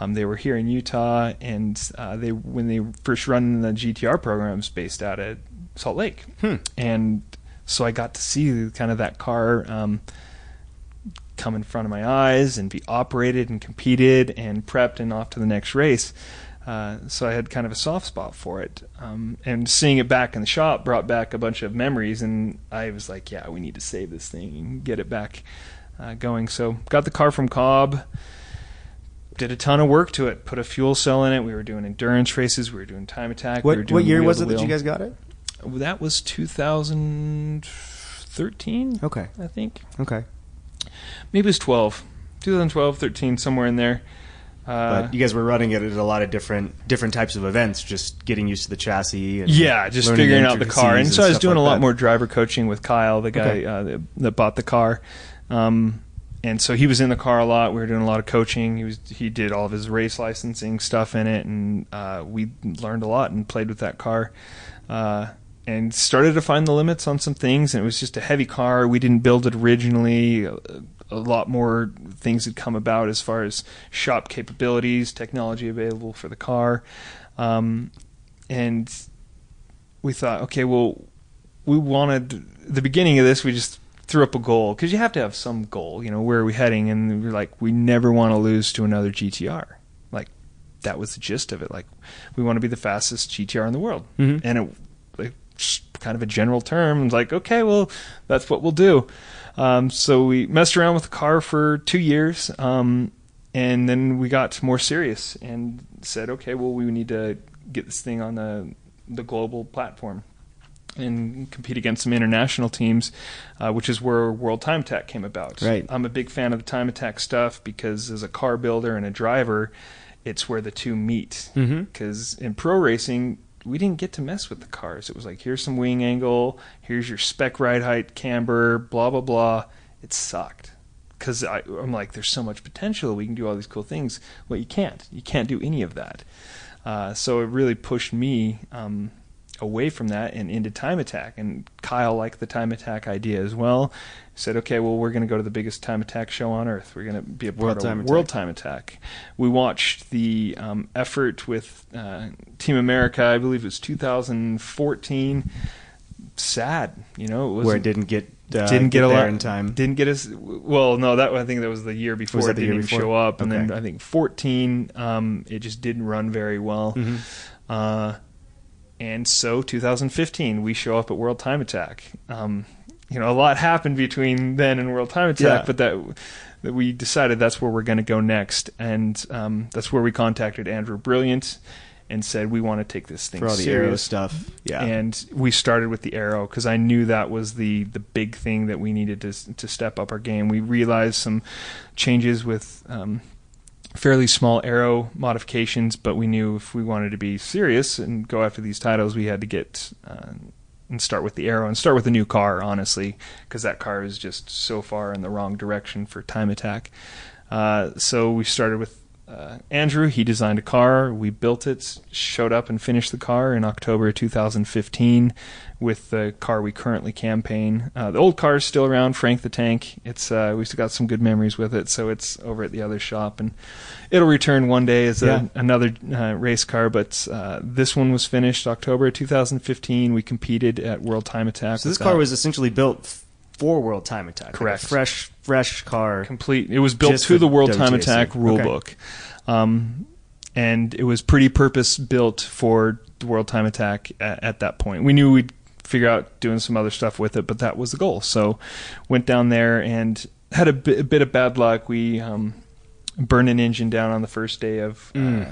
Um, they were here in Utah, and uh, they when they first run the GTR programs based out at Salt Lake, Hmm. and so I got to see kind of that car um, come in front of my eyes and be operated and competed and prepped and off to the next race. Uh, so I had kind of a soft spot for it, um, and seeing it back in the shop brought back a bunch of memories. And I was like, "Yeah, we need to save this thing and get it back uh, going." So got the car from Cobb, did a ton of work to it, put a fuel cell in it. We were doing endurance races, we were doing time attack. we What doing what year was it that you guys got it? That was 2013, Okay. I think. Okay. Maybe it was 12. 2012, 13, somewhere in there. Uh, But you guys were running it at a lot of different different types of events, just getting used to the chassis. And yeah, just figuring out the car. And intricacies so I was doing like a lot that. more driver coaching with Kyle, the guy Okay. uh, that, that bought the car. Um, and so he was in the car a lot. We were doing a lot of coaching. He was he did all of his race licensing stuff in it, and uh, we learned a lot and played with that car. Uh, and started to find the limits on some things. And it was just a heavy car. We didn't build it originally. A, a lot more things had come about as far as shop capabilities, technology available for the car, um, and we thought, okay, well, we wanted the beginning of this. We just threw up a goal because you have to have some goal. You know, where are we heading? And we are like, we never want to lose to another GTR. Like that was the gist of it. Like we want to be the fastest GTR in the world, Mhm. and it kind of a general term. It's like, okay, well, that's what we'll do. Um, so we messed around with the car for two years, um, and then we got more serious and said, okay, well, we need to get this thing on the the global platform and compete against some international teams, uh, which is where World Time Attack came about. Right. I'm a big fan of the Time Attack stuff because as a car builder and a driver, it's where the two meet. Because in pro racing, we didn't get to mess with the cars. It was like, here's some wing angle, here's your spec ride height, camber, blah blah blah. It sucked because I'm like, there's so much potential. We can do all these cool things. Well, you can't. You can't do any of that. Uh, so it really pushed me um, away from that and into time attack. And Kyle liked the time attack idea as well. Said, okay, well, we're going to go to the biggest time attack show on earth. We're going to be a part World of Time World Attack. Time Attack. We watched the um, effort with uh, Team America. I believe it was 2014. Sad, you know, it was where it didn't get uh, didn't get, a lot in time. Didn't get us. Well, no, that I think that was the year before. it the didn't year even before? show up, and then I think 14, um, it just didn't run very well. Mhm. Uh, and so 2015, we show up at World Time Attack. Um, you know, a lot happened between then and World Time Attack, Yeah. but that that we decided that's where we're going to go next, and um, that's where we contacted Andrew Brilliant and said we want to take this thing for all the serious stuff. Yeah. and we started with the aero because I knew that was the the big thing that we needed to to step up our game. We realized some changes with um, fairly small aero modifications, but we knew if we wanted to be serious and go after these titles, we had to get uh, and start with the aero and start with a new car, honestly, because that car is just so far in the wrong direction for time attack. Uh, so we started with uh, Andrew. He designed a car. We built it, showed up and finished the car in October 2015 with the car we currently campaign. Uh, the old car is still around, Frank the Tank. It's uh, we've got some good memories with it, so it's over at the other shop, and it'll return one day as a, another uh, race car. But uh, this one was finished October 2015. We competed at World Time Attack. so this car that. was essentially built for World Time Attack. Like a Correct. fresh, fresh car. complete. It was built to the World Time Attack rulebook. Okay. um, and it was pretty purpose built for the World Time Attack at, at that point. We knew we'd figure out doing some other stuff with it, but that was the goal. So went down there and had a bit, bit of bad luck. We um, burned an engine down on the first day of Mm.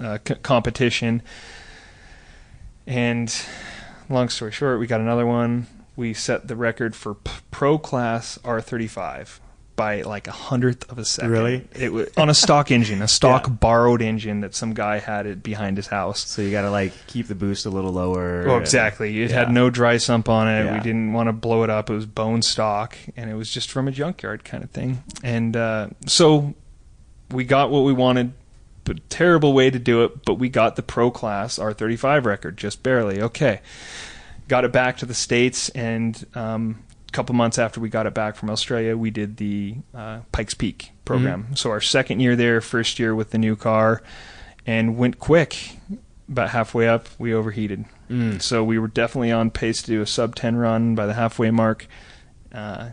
uh, uh, c- competition, and long story short, we got another one. We set the record for p- pro class R35 by like a hundredth of a second. Really? It was on a stock engine, a stock Yeah. borrowed engine that some guy had it behind his house. So you got to like keep the boost a little lower. Oh, and- exactly. It yeah. had no dry sump on it. We didn't want to blow it up. It was bone stock, and it was just from a junkyard kind of thing. And uh, so we got what we wanted, but terrible way to do it. But we got the pro class R35 record, just barely. Okay, got it back to the states and um, couple months after we got it back from Australia, we did the uh, Pikes Peak program. Mm-hmm. So our second year there, first year with the new car, and went quick. About halfway up, we overheated. Mm. So we were definitely on pace to do a sub 10 run by the halfway mark. Uh,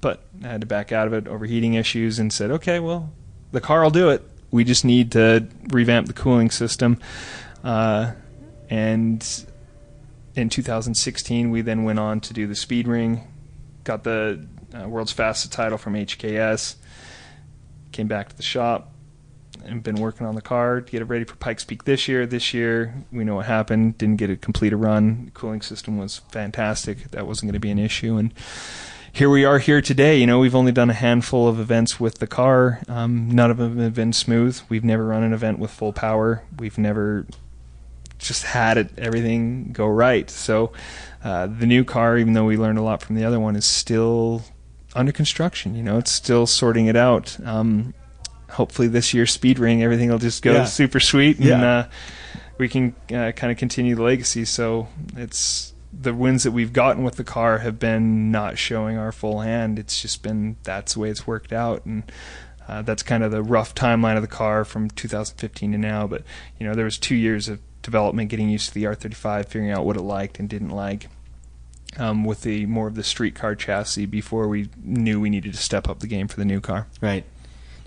but I had to back out of it, overheating issues, and said, okay, well, the car will do it. We just need to revamp the cooling system. Uh, and in 2016, we then went on to do the speed ring, got the uh, world's fastest title from HKS, came back to the shop, and been working on the car to get it ready for Pikes Peak this year. This year, we know what happened. Didn't get to complete a run. The cooling system was fantastic. That wasn't going to be an issue. And here we are here today. You know, we've only done a handful of events with the car. Um, none of them have been smooth. We've never run an event with full power. We've never just had it everything go right. So uh, the new car, even though we learned a lot from the other one, is still under construction. You know, it's still sorting it out. Um, hopefully this year's speed ring, everything will just go yeah. super sweet, and yeah. uh, we can uh, kind of continue the legacy. So it's the wins that we've gotten with the car have been not showing our full hand. It's just been that's the way it's worked out, and uh, that's kind of the rough timeline of the car from 2015 to now. But you know, there was two years of development, getting used to the R35, figuring out what it liked and didn't like. Um, with the more of the street car chassis before we knew we needed to step up the game for the new car. Right.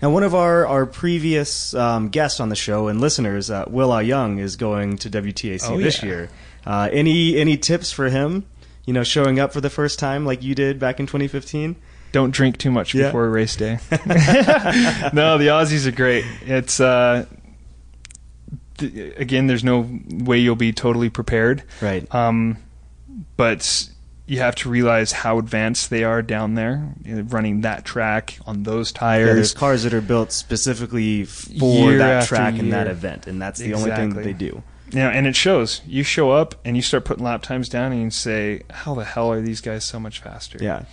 Now, one of our, our previous um, guests on the show and listeners, uh, Will Ah Young, is going to WTAC oh, this yeah. year. Uh, any any tips for him? You know, showing up for the first time like you did back in 2015. Don't drink too much yeah. before race day. no, the Aussies are great. It's uh, th- again, there's no way you'll be totally prepared. Right. Um, but you have to realize how advanced they are down there, running that track on those tires. Yeah, there's cars that are built specifically for year that track year. and that event, and that's the exactly. only thing that they do. Yeah, and it shows. You show up and you start putting lap times down, and you say, "How the hell are these guys so much faster?" Yeah.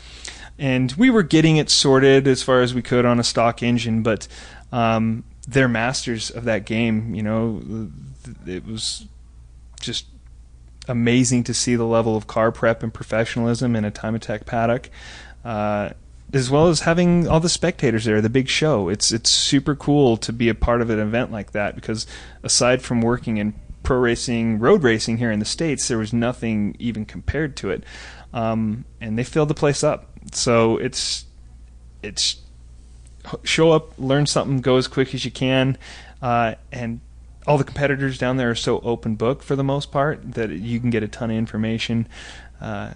And we were getting it sorted as far as we could on a stock engine, but um, they're masters of that game. You know, it was just amazing to see the level of car prep and professionalism in a time attack paddock. Uh, as well as having all the spectators there, the big show. It's it's super cool to be a part of an event like that because aside from working in pro racing, road racing here in the states, there was nothing even compared to it, um, and they filled the place up. So it's it's show up, learn something, go as quick as you can, uh, and all the competitors down there are so open book for the most part that you can get a ton of information. Uh,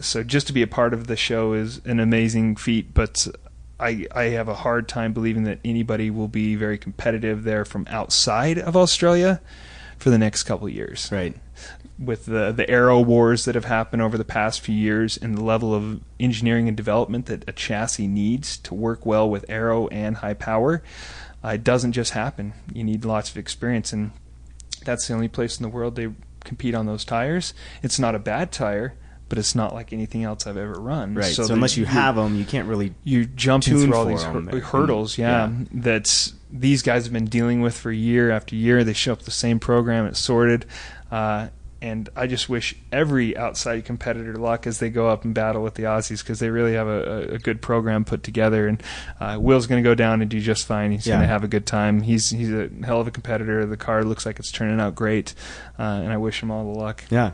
so just to be a part of the show is an amazing feat, but I I have a hard time believing that anybody will be very competitive there from outside of Australia for the next couple of years. Right. With the the aero wars that have happened over the past few years and the level of engineering and development that a chassis needs to work well with aero and high power, uh, it doesn't just happen. You need lots of experience, and that's the only place in the world they compete on those tires. It's not a bad tire, but it's not like anything else I've ever run. Right. So, so unless you have them, you can't really you're jumping through all these hur- hurdles. Yeah, yeah, that's these guys have been dealing with for year after year. They show up the same program. It's sorted. Uh, and I just wish every outside competitor luck as they go up and battle with the Aussies because they really have a, a, good program put together. And uh, Will's going to go down and do just fine. He's yeah. going to have a good time. He's he's a hell of a competitor. The car looks like it's turning out great, uh, and I wish him all the luck. Yeah.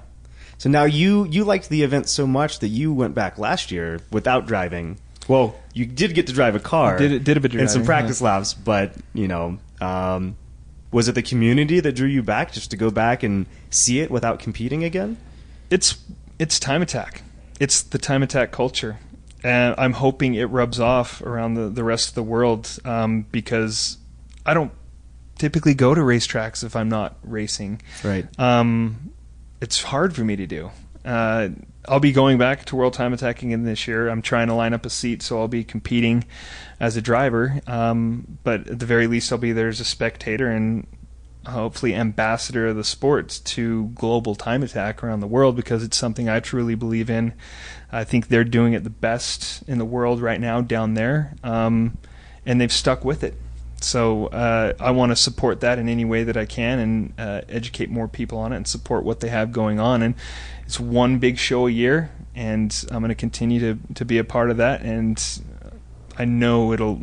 So now you you liked the event so much that you went back last year without driving. Well, you did get to drive a car. Did did a bit and some practice yeah. laps, but you know. Um, was it the community that drew you back just to go back and see it without competing again? It's it's time attack. It's the time attack culture, and I'm hoping it rubs off around the the rest of the world um, because I don't typically go to racetracks if I'm not racing. Right. Um, it's hard for me to do. Uh, I'll be going back to World Time Attacking in this year. I'm trying to line up a seat, so I'll be competing as a driver. Um, but at the very least, I'll be there as a spectator and hopefully ambassador of the sports to global time attack around the world because it's something I truly believe in. I think they're doing it the best in the world right now down there, um, and they've stuck with it. So uh, I want to support that in any way that I can and uh, educate more people on it and support what they have going on. And it's one big show a year, and I'm going to continue to to be a part of that. And I know it'll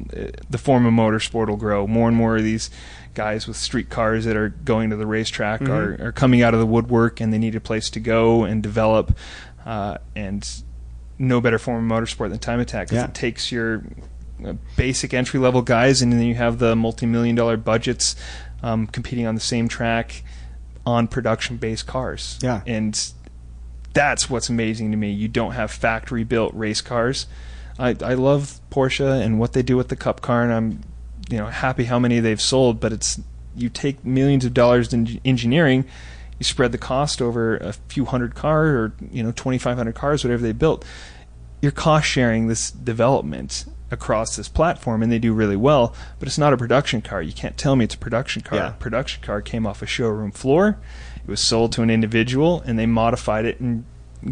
the form of motorsport will grow. More and more of these guys with street cars that are going to the racetrack Mhm. are, are coming out of the woodwork, and they need a place to go and develop. Uh, and no better form of motorsport than time attack 'cause Yeah. it takes your basic entry level guys, and then you have the multi million dollar budgets um, competing on the same track on production based cars. Yeah. and that's what's amazing to me. You don't have factory built race cars. I, I love Porsche and what they do with the Cup car, and I'm you know happy how many they've sold. But it's you take millions of dollars in engineering, you spread the cost over a few hundred cars or you know 2,500 cars, whatever they built. You're cost sharing this development across this platform, and they do really well. But it's not a production car. You can't tell me it's a production car. Yeah. A production car came off a showroom floor. It was sold to an individual, and they modified it and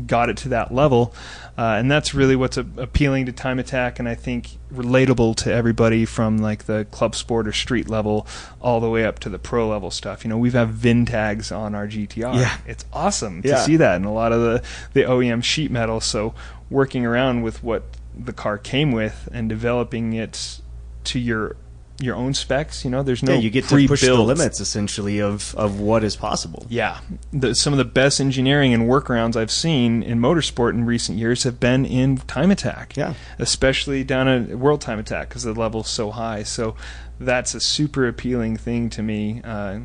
got it to that level. Uh, and that's really what's a- appealing to Time Attack, and I think relatable to everybody from like the club sport or street level all the way up to the pro level stuff. You know, we've have VIN tags on our GTR. Yeah. It's awesome to see that and a lot of the, the OEM sheet metal. So working around with what the car came with and developing it to your your own specs, you know, there's no yeah, you get to push the limits essentially of, of what is possible. yeah, the, some of the best engineering and workarounds I've seen in motorsport in recent years have been in time attack. Yeah. especially down at World Time Attack because the level's so high. So that's a super appealing thing to me. Uh,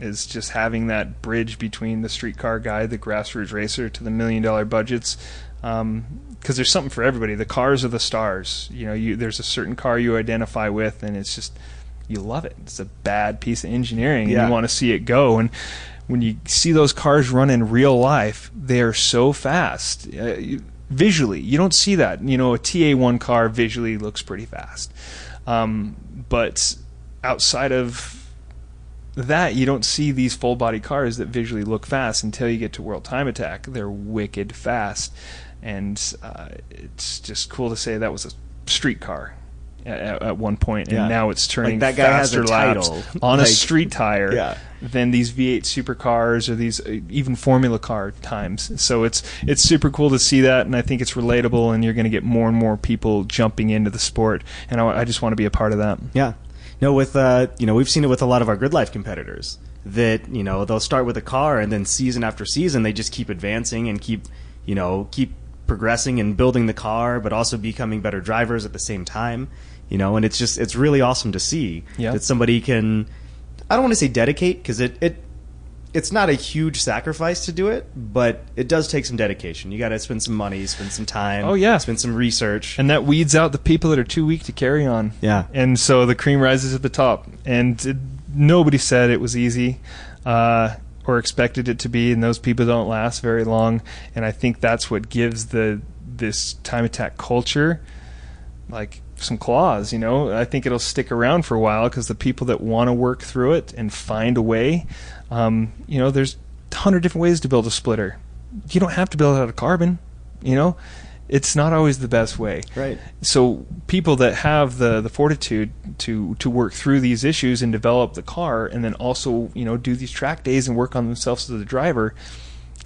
is just having that bridge between the streetcar guy, the grassroots racer, to the million dollar budgets. Because there's something for everybody. The cars are the stars. You know, you there's a certain car you identify with, and it's just you love it. It's a bad piece of engineering, and you want to see it go. And when you see those cars run in real life, they are so fast. Uh, you, visually, you don't see that. You know, a TA1 car visually looks pretty fast, um, but outside of that, you don't see these full body cars that visually look fast until you get to World Time Attack. They're wicked fast, and uh, it's just cool to say that was a street car at, at one point, and Yeah. now it's turning Like, that guy has faster a laps title. on a street tire Yeah. than these V8 supercars or these uh, even Formula car times. So it's it's super cool to see that, and I think it's relatable, and you're going to get more and more people jumping into the sport, and I, I just want to be a part of that. Yeah. No, with uh, you know, we've seen it with a lot of our grid life competitors that you know they'll start with a car and then season after season they just keep advancing and keep you know keep progressing and building the car, but also becoming better drivers at the same time. You know, and it's just it's really awesome to see Yeah. that somebody can. I don't want to say dedicate because it it it's not a huge sacrifice to do it, but it does take some dedication. You got to spend some money, spend some time. Oh, yeah. spend some research. And that weeds out the people that are too weak to carry on. Yeah. And so the cream rises at the top. And it, nobody said it was easy uh, or expected it to be. And those people don't last very long. And I think that's what gives the this time attack culture like some claws. You know, I think it'll stick around for a while because the people that want to work through it and find a way. Um, you know, there's a hundred different ways to build a splitter. You don't have to build it out of carbon. You know, it's not always the best way Right. so people that have the the fortitude to to work through these issues and develop the car and then also you know do these track days and work on themselves as a driver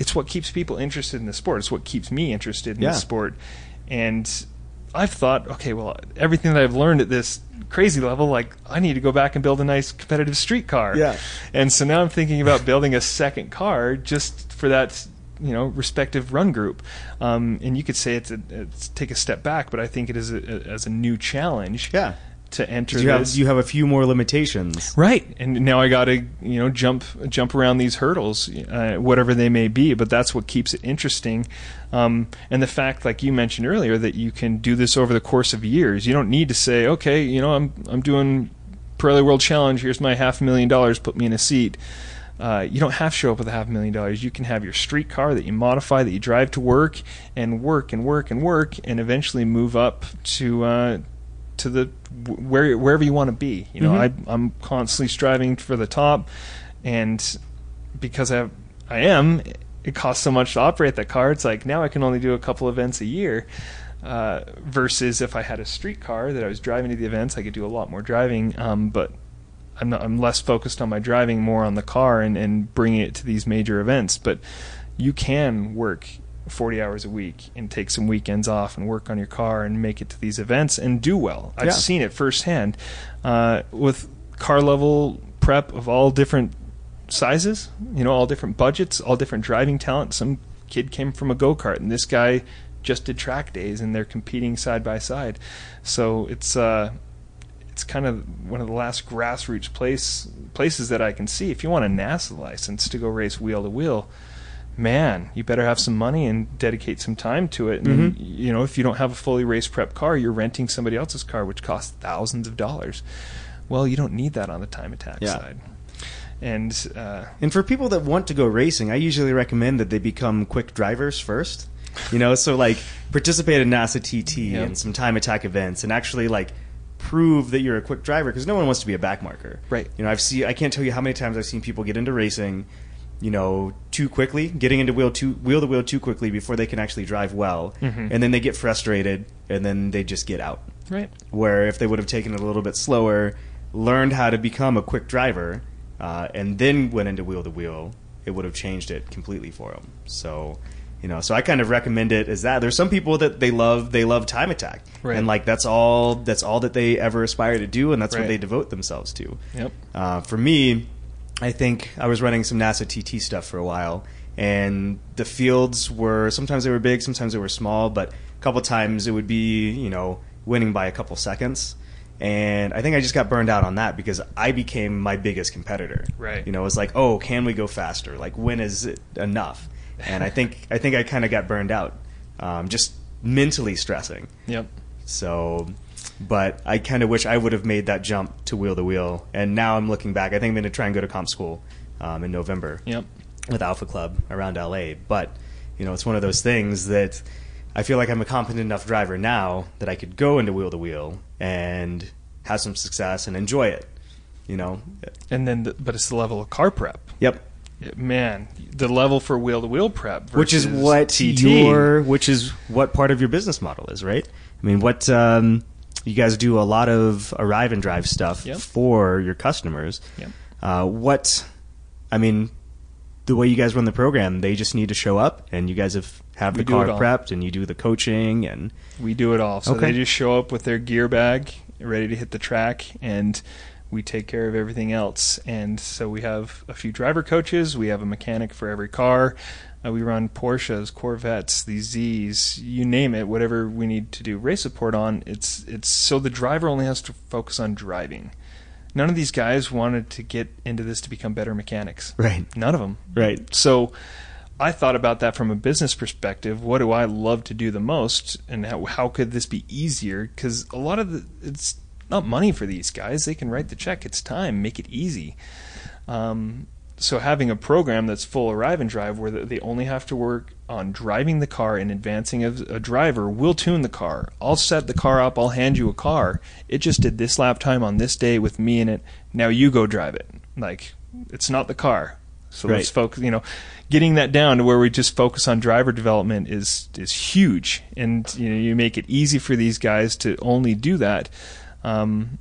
it's what keeps people interested in the sport it's what keeps me interested in Yeah. the sport and i've thought okay well everything that i've learned at this crazy level like i need to go back and build a nice competitive street car Yeah. and so now i'm thinking about building a second car just for that you know respective run group. Um, and you could say it's, a, it's take a step back but i think it is a, a, as a new challenge Yeah. to enter You have you have a few more limitations. right. And now i got to you know jump jump around these hurdles uh, whatever they may be but that's what keeps it interesting. Um, and the fact like you mentioned earlier that you can do this over the course of years. You don't need to say okay you know i'm i'm doing Pirelli World Challenge. Here's my half a million dollars. Put me in a seat uh, you don't have to show up with a half a million dollars. You can have your street car that you modify, that you drive to work, and work and work and work, and eventually move up to uh, to the where wherever you want to be. You know, Mhm. I, I'm constantly striving for the top, and because I have, I am, it costs so much to operate that car. It's like now I can only do a couple events a year. Uh, versus if I had a street car that I was driving to the events, I could do a lot more driving. Um, but I'm, not, I'm less focused on my driving, more on the car and, and bringing it to these major events. But you can work 40 hours a week and take some weekends off and work on your car and make it to these events and do well. I've Yeah. seen it firsthand uh, with car level prep of all different sizes, you know, all different budgets, all different driving talent. Some kid came from a go kart, and this guy just did track days, and they're competing side by side. So it's uh, it's kind of one of the last grassroots place places that I can see. If you want a NASA license to go race wheel to wheel, man, you better have some money and dedicate some time to it. And Mhm. you know, if you don't have a fully race prep car, you're renting somebody else's car, which costs thousands of dollars. Well, you don't need that on the time attack Yeah. side. And uh, And for people that want to go racing, I usually recommend that they become quick drivers first. You know, so like participate in NASA TT Yeah. and some time attack events, and actually like prove that you're a quick driver because no one wants to be a backmarker. Right. You know, I've seen I can't tell you how many times I've seen people get into racing, you know, too quickly, getting into wheel too wheel the wheel too quickly before they can actually drive well, Mhm. and then they get frustrated and then they just get out. right, where if they would have taken it a little bit slower, learned how to become a quick driver, uh, and then went into wheel to wheel, it would have changed it completely for them. So, you know, so I kind of recommend it as that. There's some people that they love they love time attack, Right. and like that's all that's all that they ever aspire to do, and that's Right. what they devote themselves to. yep, Uh, for me, I think I was running some NASA TT stuff for a while, and the fields were sometimes they were big, sometimes they were small, but a couple times it would be you know winning by a couple seconds. And I think I just got burned out on that because I became my biggest competitor. Right. You know, it was like, oh, can we go faster? Like, when is it enough? And I think I think I kind of got burned out, um, just mentally stressing. yep. So, but I kind of wish I would have made that jump to wheel to wheel. And now I'm looking back. I think I'm going to try and go to comp school um, in November Yep. with Alpha Club around LA. But you know, it's one of those things that I feel like I'm a competent enough driver now that I could go into wheel to wheel and have some success and enjoy it. You know. And then, the, but it's the level of car prep. Yep. Man, the level for wheel to wheel prep, Which is what TT. your which is what part of your business model is, right? I mean, what um, you guys do a lot of arrive and drive stuff Yep. for your customers. Yep. Uh, what I mean, the way you guys run the program, they just need to show up, and you guys have have We the car prepped, and you do the coaching, and We do it all. So Okay. they just show up with their gear bag, ready to hit the track, and we take care of everything else. And so we have a few driver coaches. We have a mechanic for every car. Uh, we run Porsches, Corvettes, these Z's, you name it. Whatever we need to do race support on, it's it's so the driver only has to focus on driving. None of these guys wanted to get into this to become better mechanics. right, None of them. right, So I thought about that from a business perspective. What do I love to do the most, and how, how could this be easier? Because a lot of the it's not money for these guys. They can write the check. It's time. Make it easy. Um, so having a program that's full arrive and drive where they only have to work on driving the car and advancing as a driver we'll tune the car. I'll set the car up. I'll hand you a car. It just did this lap time on this day with me in it. Now you go drive it. Like it's not the car. So let's focus you know getting that down to where we just focus on driver development is is huge. And you know you make it easy for these guys to only do that um,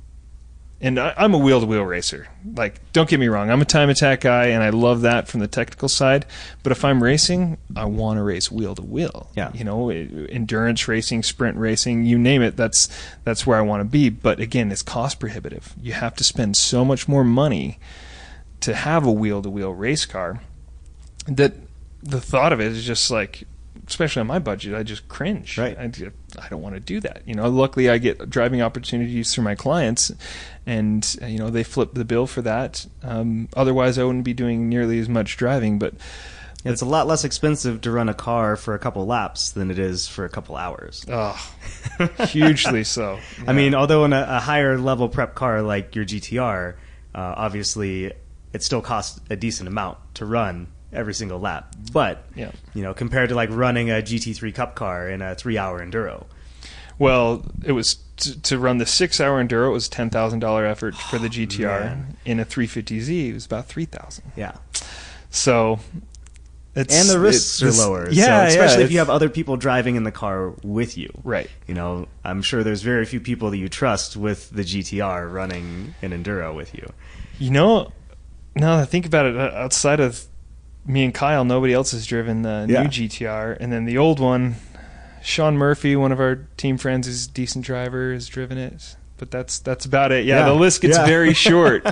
and I, I'm a wheel to wheel racer. Like, don't get me wrong, I'm a time attack guy, and I love that from the technical side. But if I'm racing, I want to race wheel to wheel. Yeah. you know, e- endurance racing, sprint racing, you name it. That's that's where I want to be. But again, it's cost prohibitive. You have to spend so much more money to have a wheel to wheel race car that the thought of it is just like especially on my budget i just cringe. Right. I, I don't want to do that. You know luckily i get driving opportunities through my clients and uh, you know they flip the bill for that. Um, otherwise i wouldn't be doing nearly as much driving but it's a lot less expensive to run a car for a couple laps than it is for a couple hours. oh hugely so. I mean, although in a, a higher level prep car like your GTR, uh, obviously it still costs a decent amount to run every single lap. But Yeah. you know, compared to like running a GT3 Cup car in a three-hour enduro, Well, it was t- to run the six-hour enduro. It was ten thousand dollar effort for the GTR. man. In a 350Z, it was about three thousand. yeah, So, It's, and the risks are lower. Yeah, so yeah, especially if you have other people driving in the car with you. Right. You know, I'm sure there's very few people that you trust with the GTR running an enduro with you. You know, now that I think about it, outside of me and Kyle, nobody else has driven the Yeah. new GTR, and then the old one, Sean Murphy, one of our team friends, is a decent driver, has driven it. But that's that's about it. Yeah, Yeah. the list gets Yeah. very short.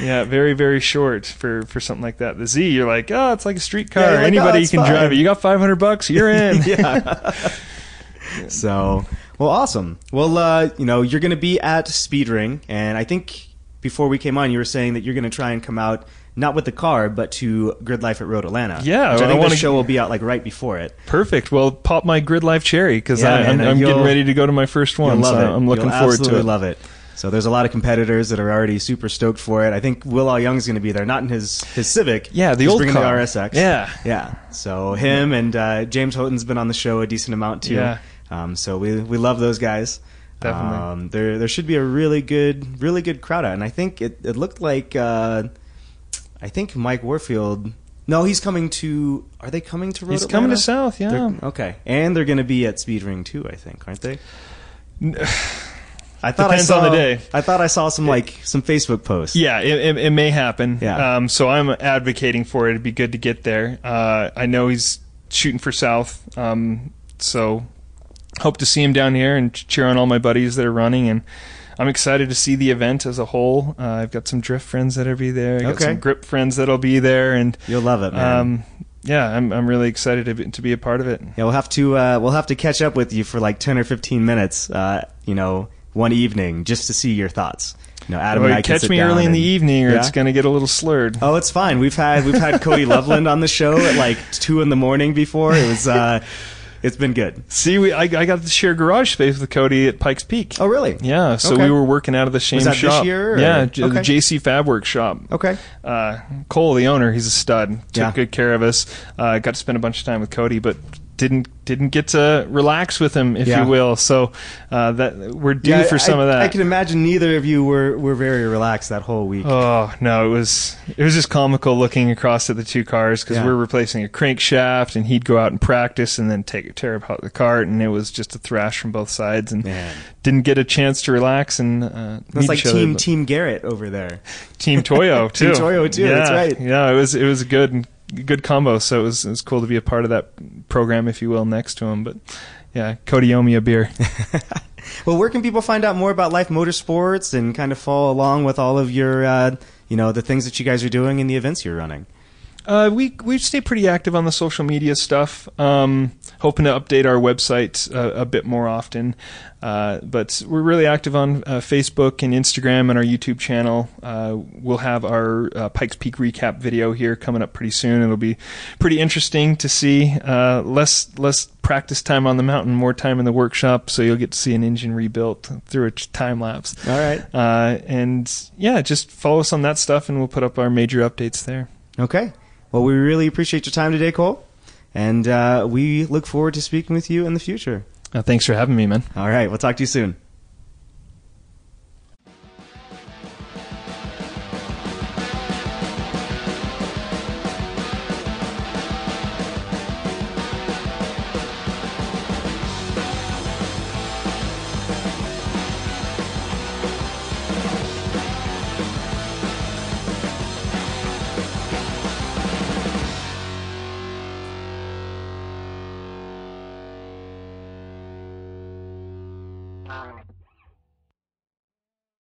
yeah, very very short for for something like that. The Z, you're like, oh, it's like a street car. Like, Anybody oh, can fine. drive it. You got 500 bucks, you're in. yeah. so, well, awesome. Well, uh, you know, you're going to be at Speedring, and I think before we came on, you were saying that you're going to try and come out not with the car, but to Grid Life at Road Atlanta. Yeah, which I I think wanna- the show will be out like right before it. Perfect. Well, pop my Grid Life cherry because Yeah, I'm, I'm getting ready to go to my first one. So it. I'm looking You'll forward to absolutely it. love it. So there's a lot of competitors that are already super stoked for it. I think Will Au-Yeung's going to be there, not in his his Civic. Yeah, the He's old bringing car. the RSX. Yeah. yeah. So him and uh, James Houghton's been on the show a decent amount too. Yeah. Um, so we we love those guys. Definitely. Um, there there should be a really good really good crowd out, and I think it it looked like uh, I think Mike Warfield. No, he's coming to. Are they coming to Road He's coming to South, yeah. They're- okay, and they're going to be at Speed Ring too. I think, aren't they? I thought Depends I saw, on the day. I thought I saw some like some Facebook posts. Yeah, it, it, it may happen. Yeah. Um, so I'm advocating for it. It'd be good to get there. Uh, I know he's shooting for South. Um, so hope to see him down here and cheer on all my buddies that are running. And I'm excited to see the event as a whole. Uh, I've got some drift friends that'll be there. I got Okay. some grip friends that'll be there. And You'll love it, man. um, yeah, I'm I'm really excited to be, to be a part of it. yeah, we'll have to uh, we'll have to catch up with you for like ten or fifteen minutes. Uh, you know, one evening just to see your thoughts. You know, Adam Well, and I catch me early in the evening, or Yeah? it's going to get a little slurred. Oh, it's fine. We've had we've had Cody Loveland on the show at like two in the morning before. It was uh, it's been good. See, we I, I got to share garage space with Cody at Pikes Peak. Oh, really? Yeah, so Okay. we were working out of the same Was that this shop. year, or- Yeah, J- Okay. the JC Fab Workshop. Okay. Uh, Cole, the owner, he's a stud. Took Yeah. good care of us. Uh, got to spend a bunch of time with Cody, but didn't didn't get to relax with him, if Yeah. you will. So uh, that we're due Yeah, for I- some of that. I can imagine neither of you were, were very relaxed that whole week. Oh no, it was it was just comical looking across at the two cars because Yeah. we're replacing a crankshaft, and he'd go out and practice, and then take tear apart the cart, and it was just a thrash from both sides, and Man. didn't get a chance to relax and uh, That's like each other, Team Team Garrett over there. Team Toyo too. Team Toyo, too, Yeah, that's right. Yeah, it was it was a good good combo. So it was it was cool to be a part of that program, if you will, next to him. But yeah, Cody owe me a beer. Well, where can people find out more about Lyfe Motorsports and kind of follow along with all of your, uh, you know, the things that you guys are doing and the events you're running? Uh, we we stay pretty active on the social media stuff. Um, hoping to update our website uh, a bit more often, uh, but we're really active on uh, Facebook and Instagram and our YouTube channel. Uh, we'll have our uh, Pikes Peak recap video here coming up pretty soon. It'll be pretty interesting to see. Uh, less less practice time on the mountain, more time in the workshop, so you'll get to see an engine rebuilt through a time lapse. All right. Uh, and yeah, just follow us on that stuff, and we'll put up our major updates there. Okay. Well, we really appreciate your time today, Cole. And uh, we look forward to speaking with you in the future. Uh, thanks for having me, man. All right. We'll talk to you soon.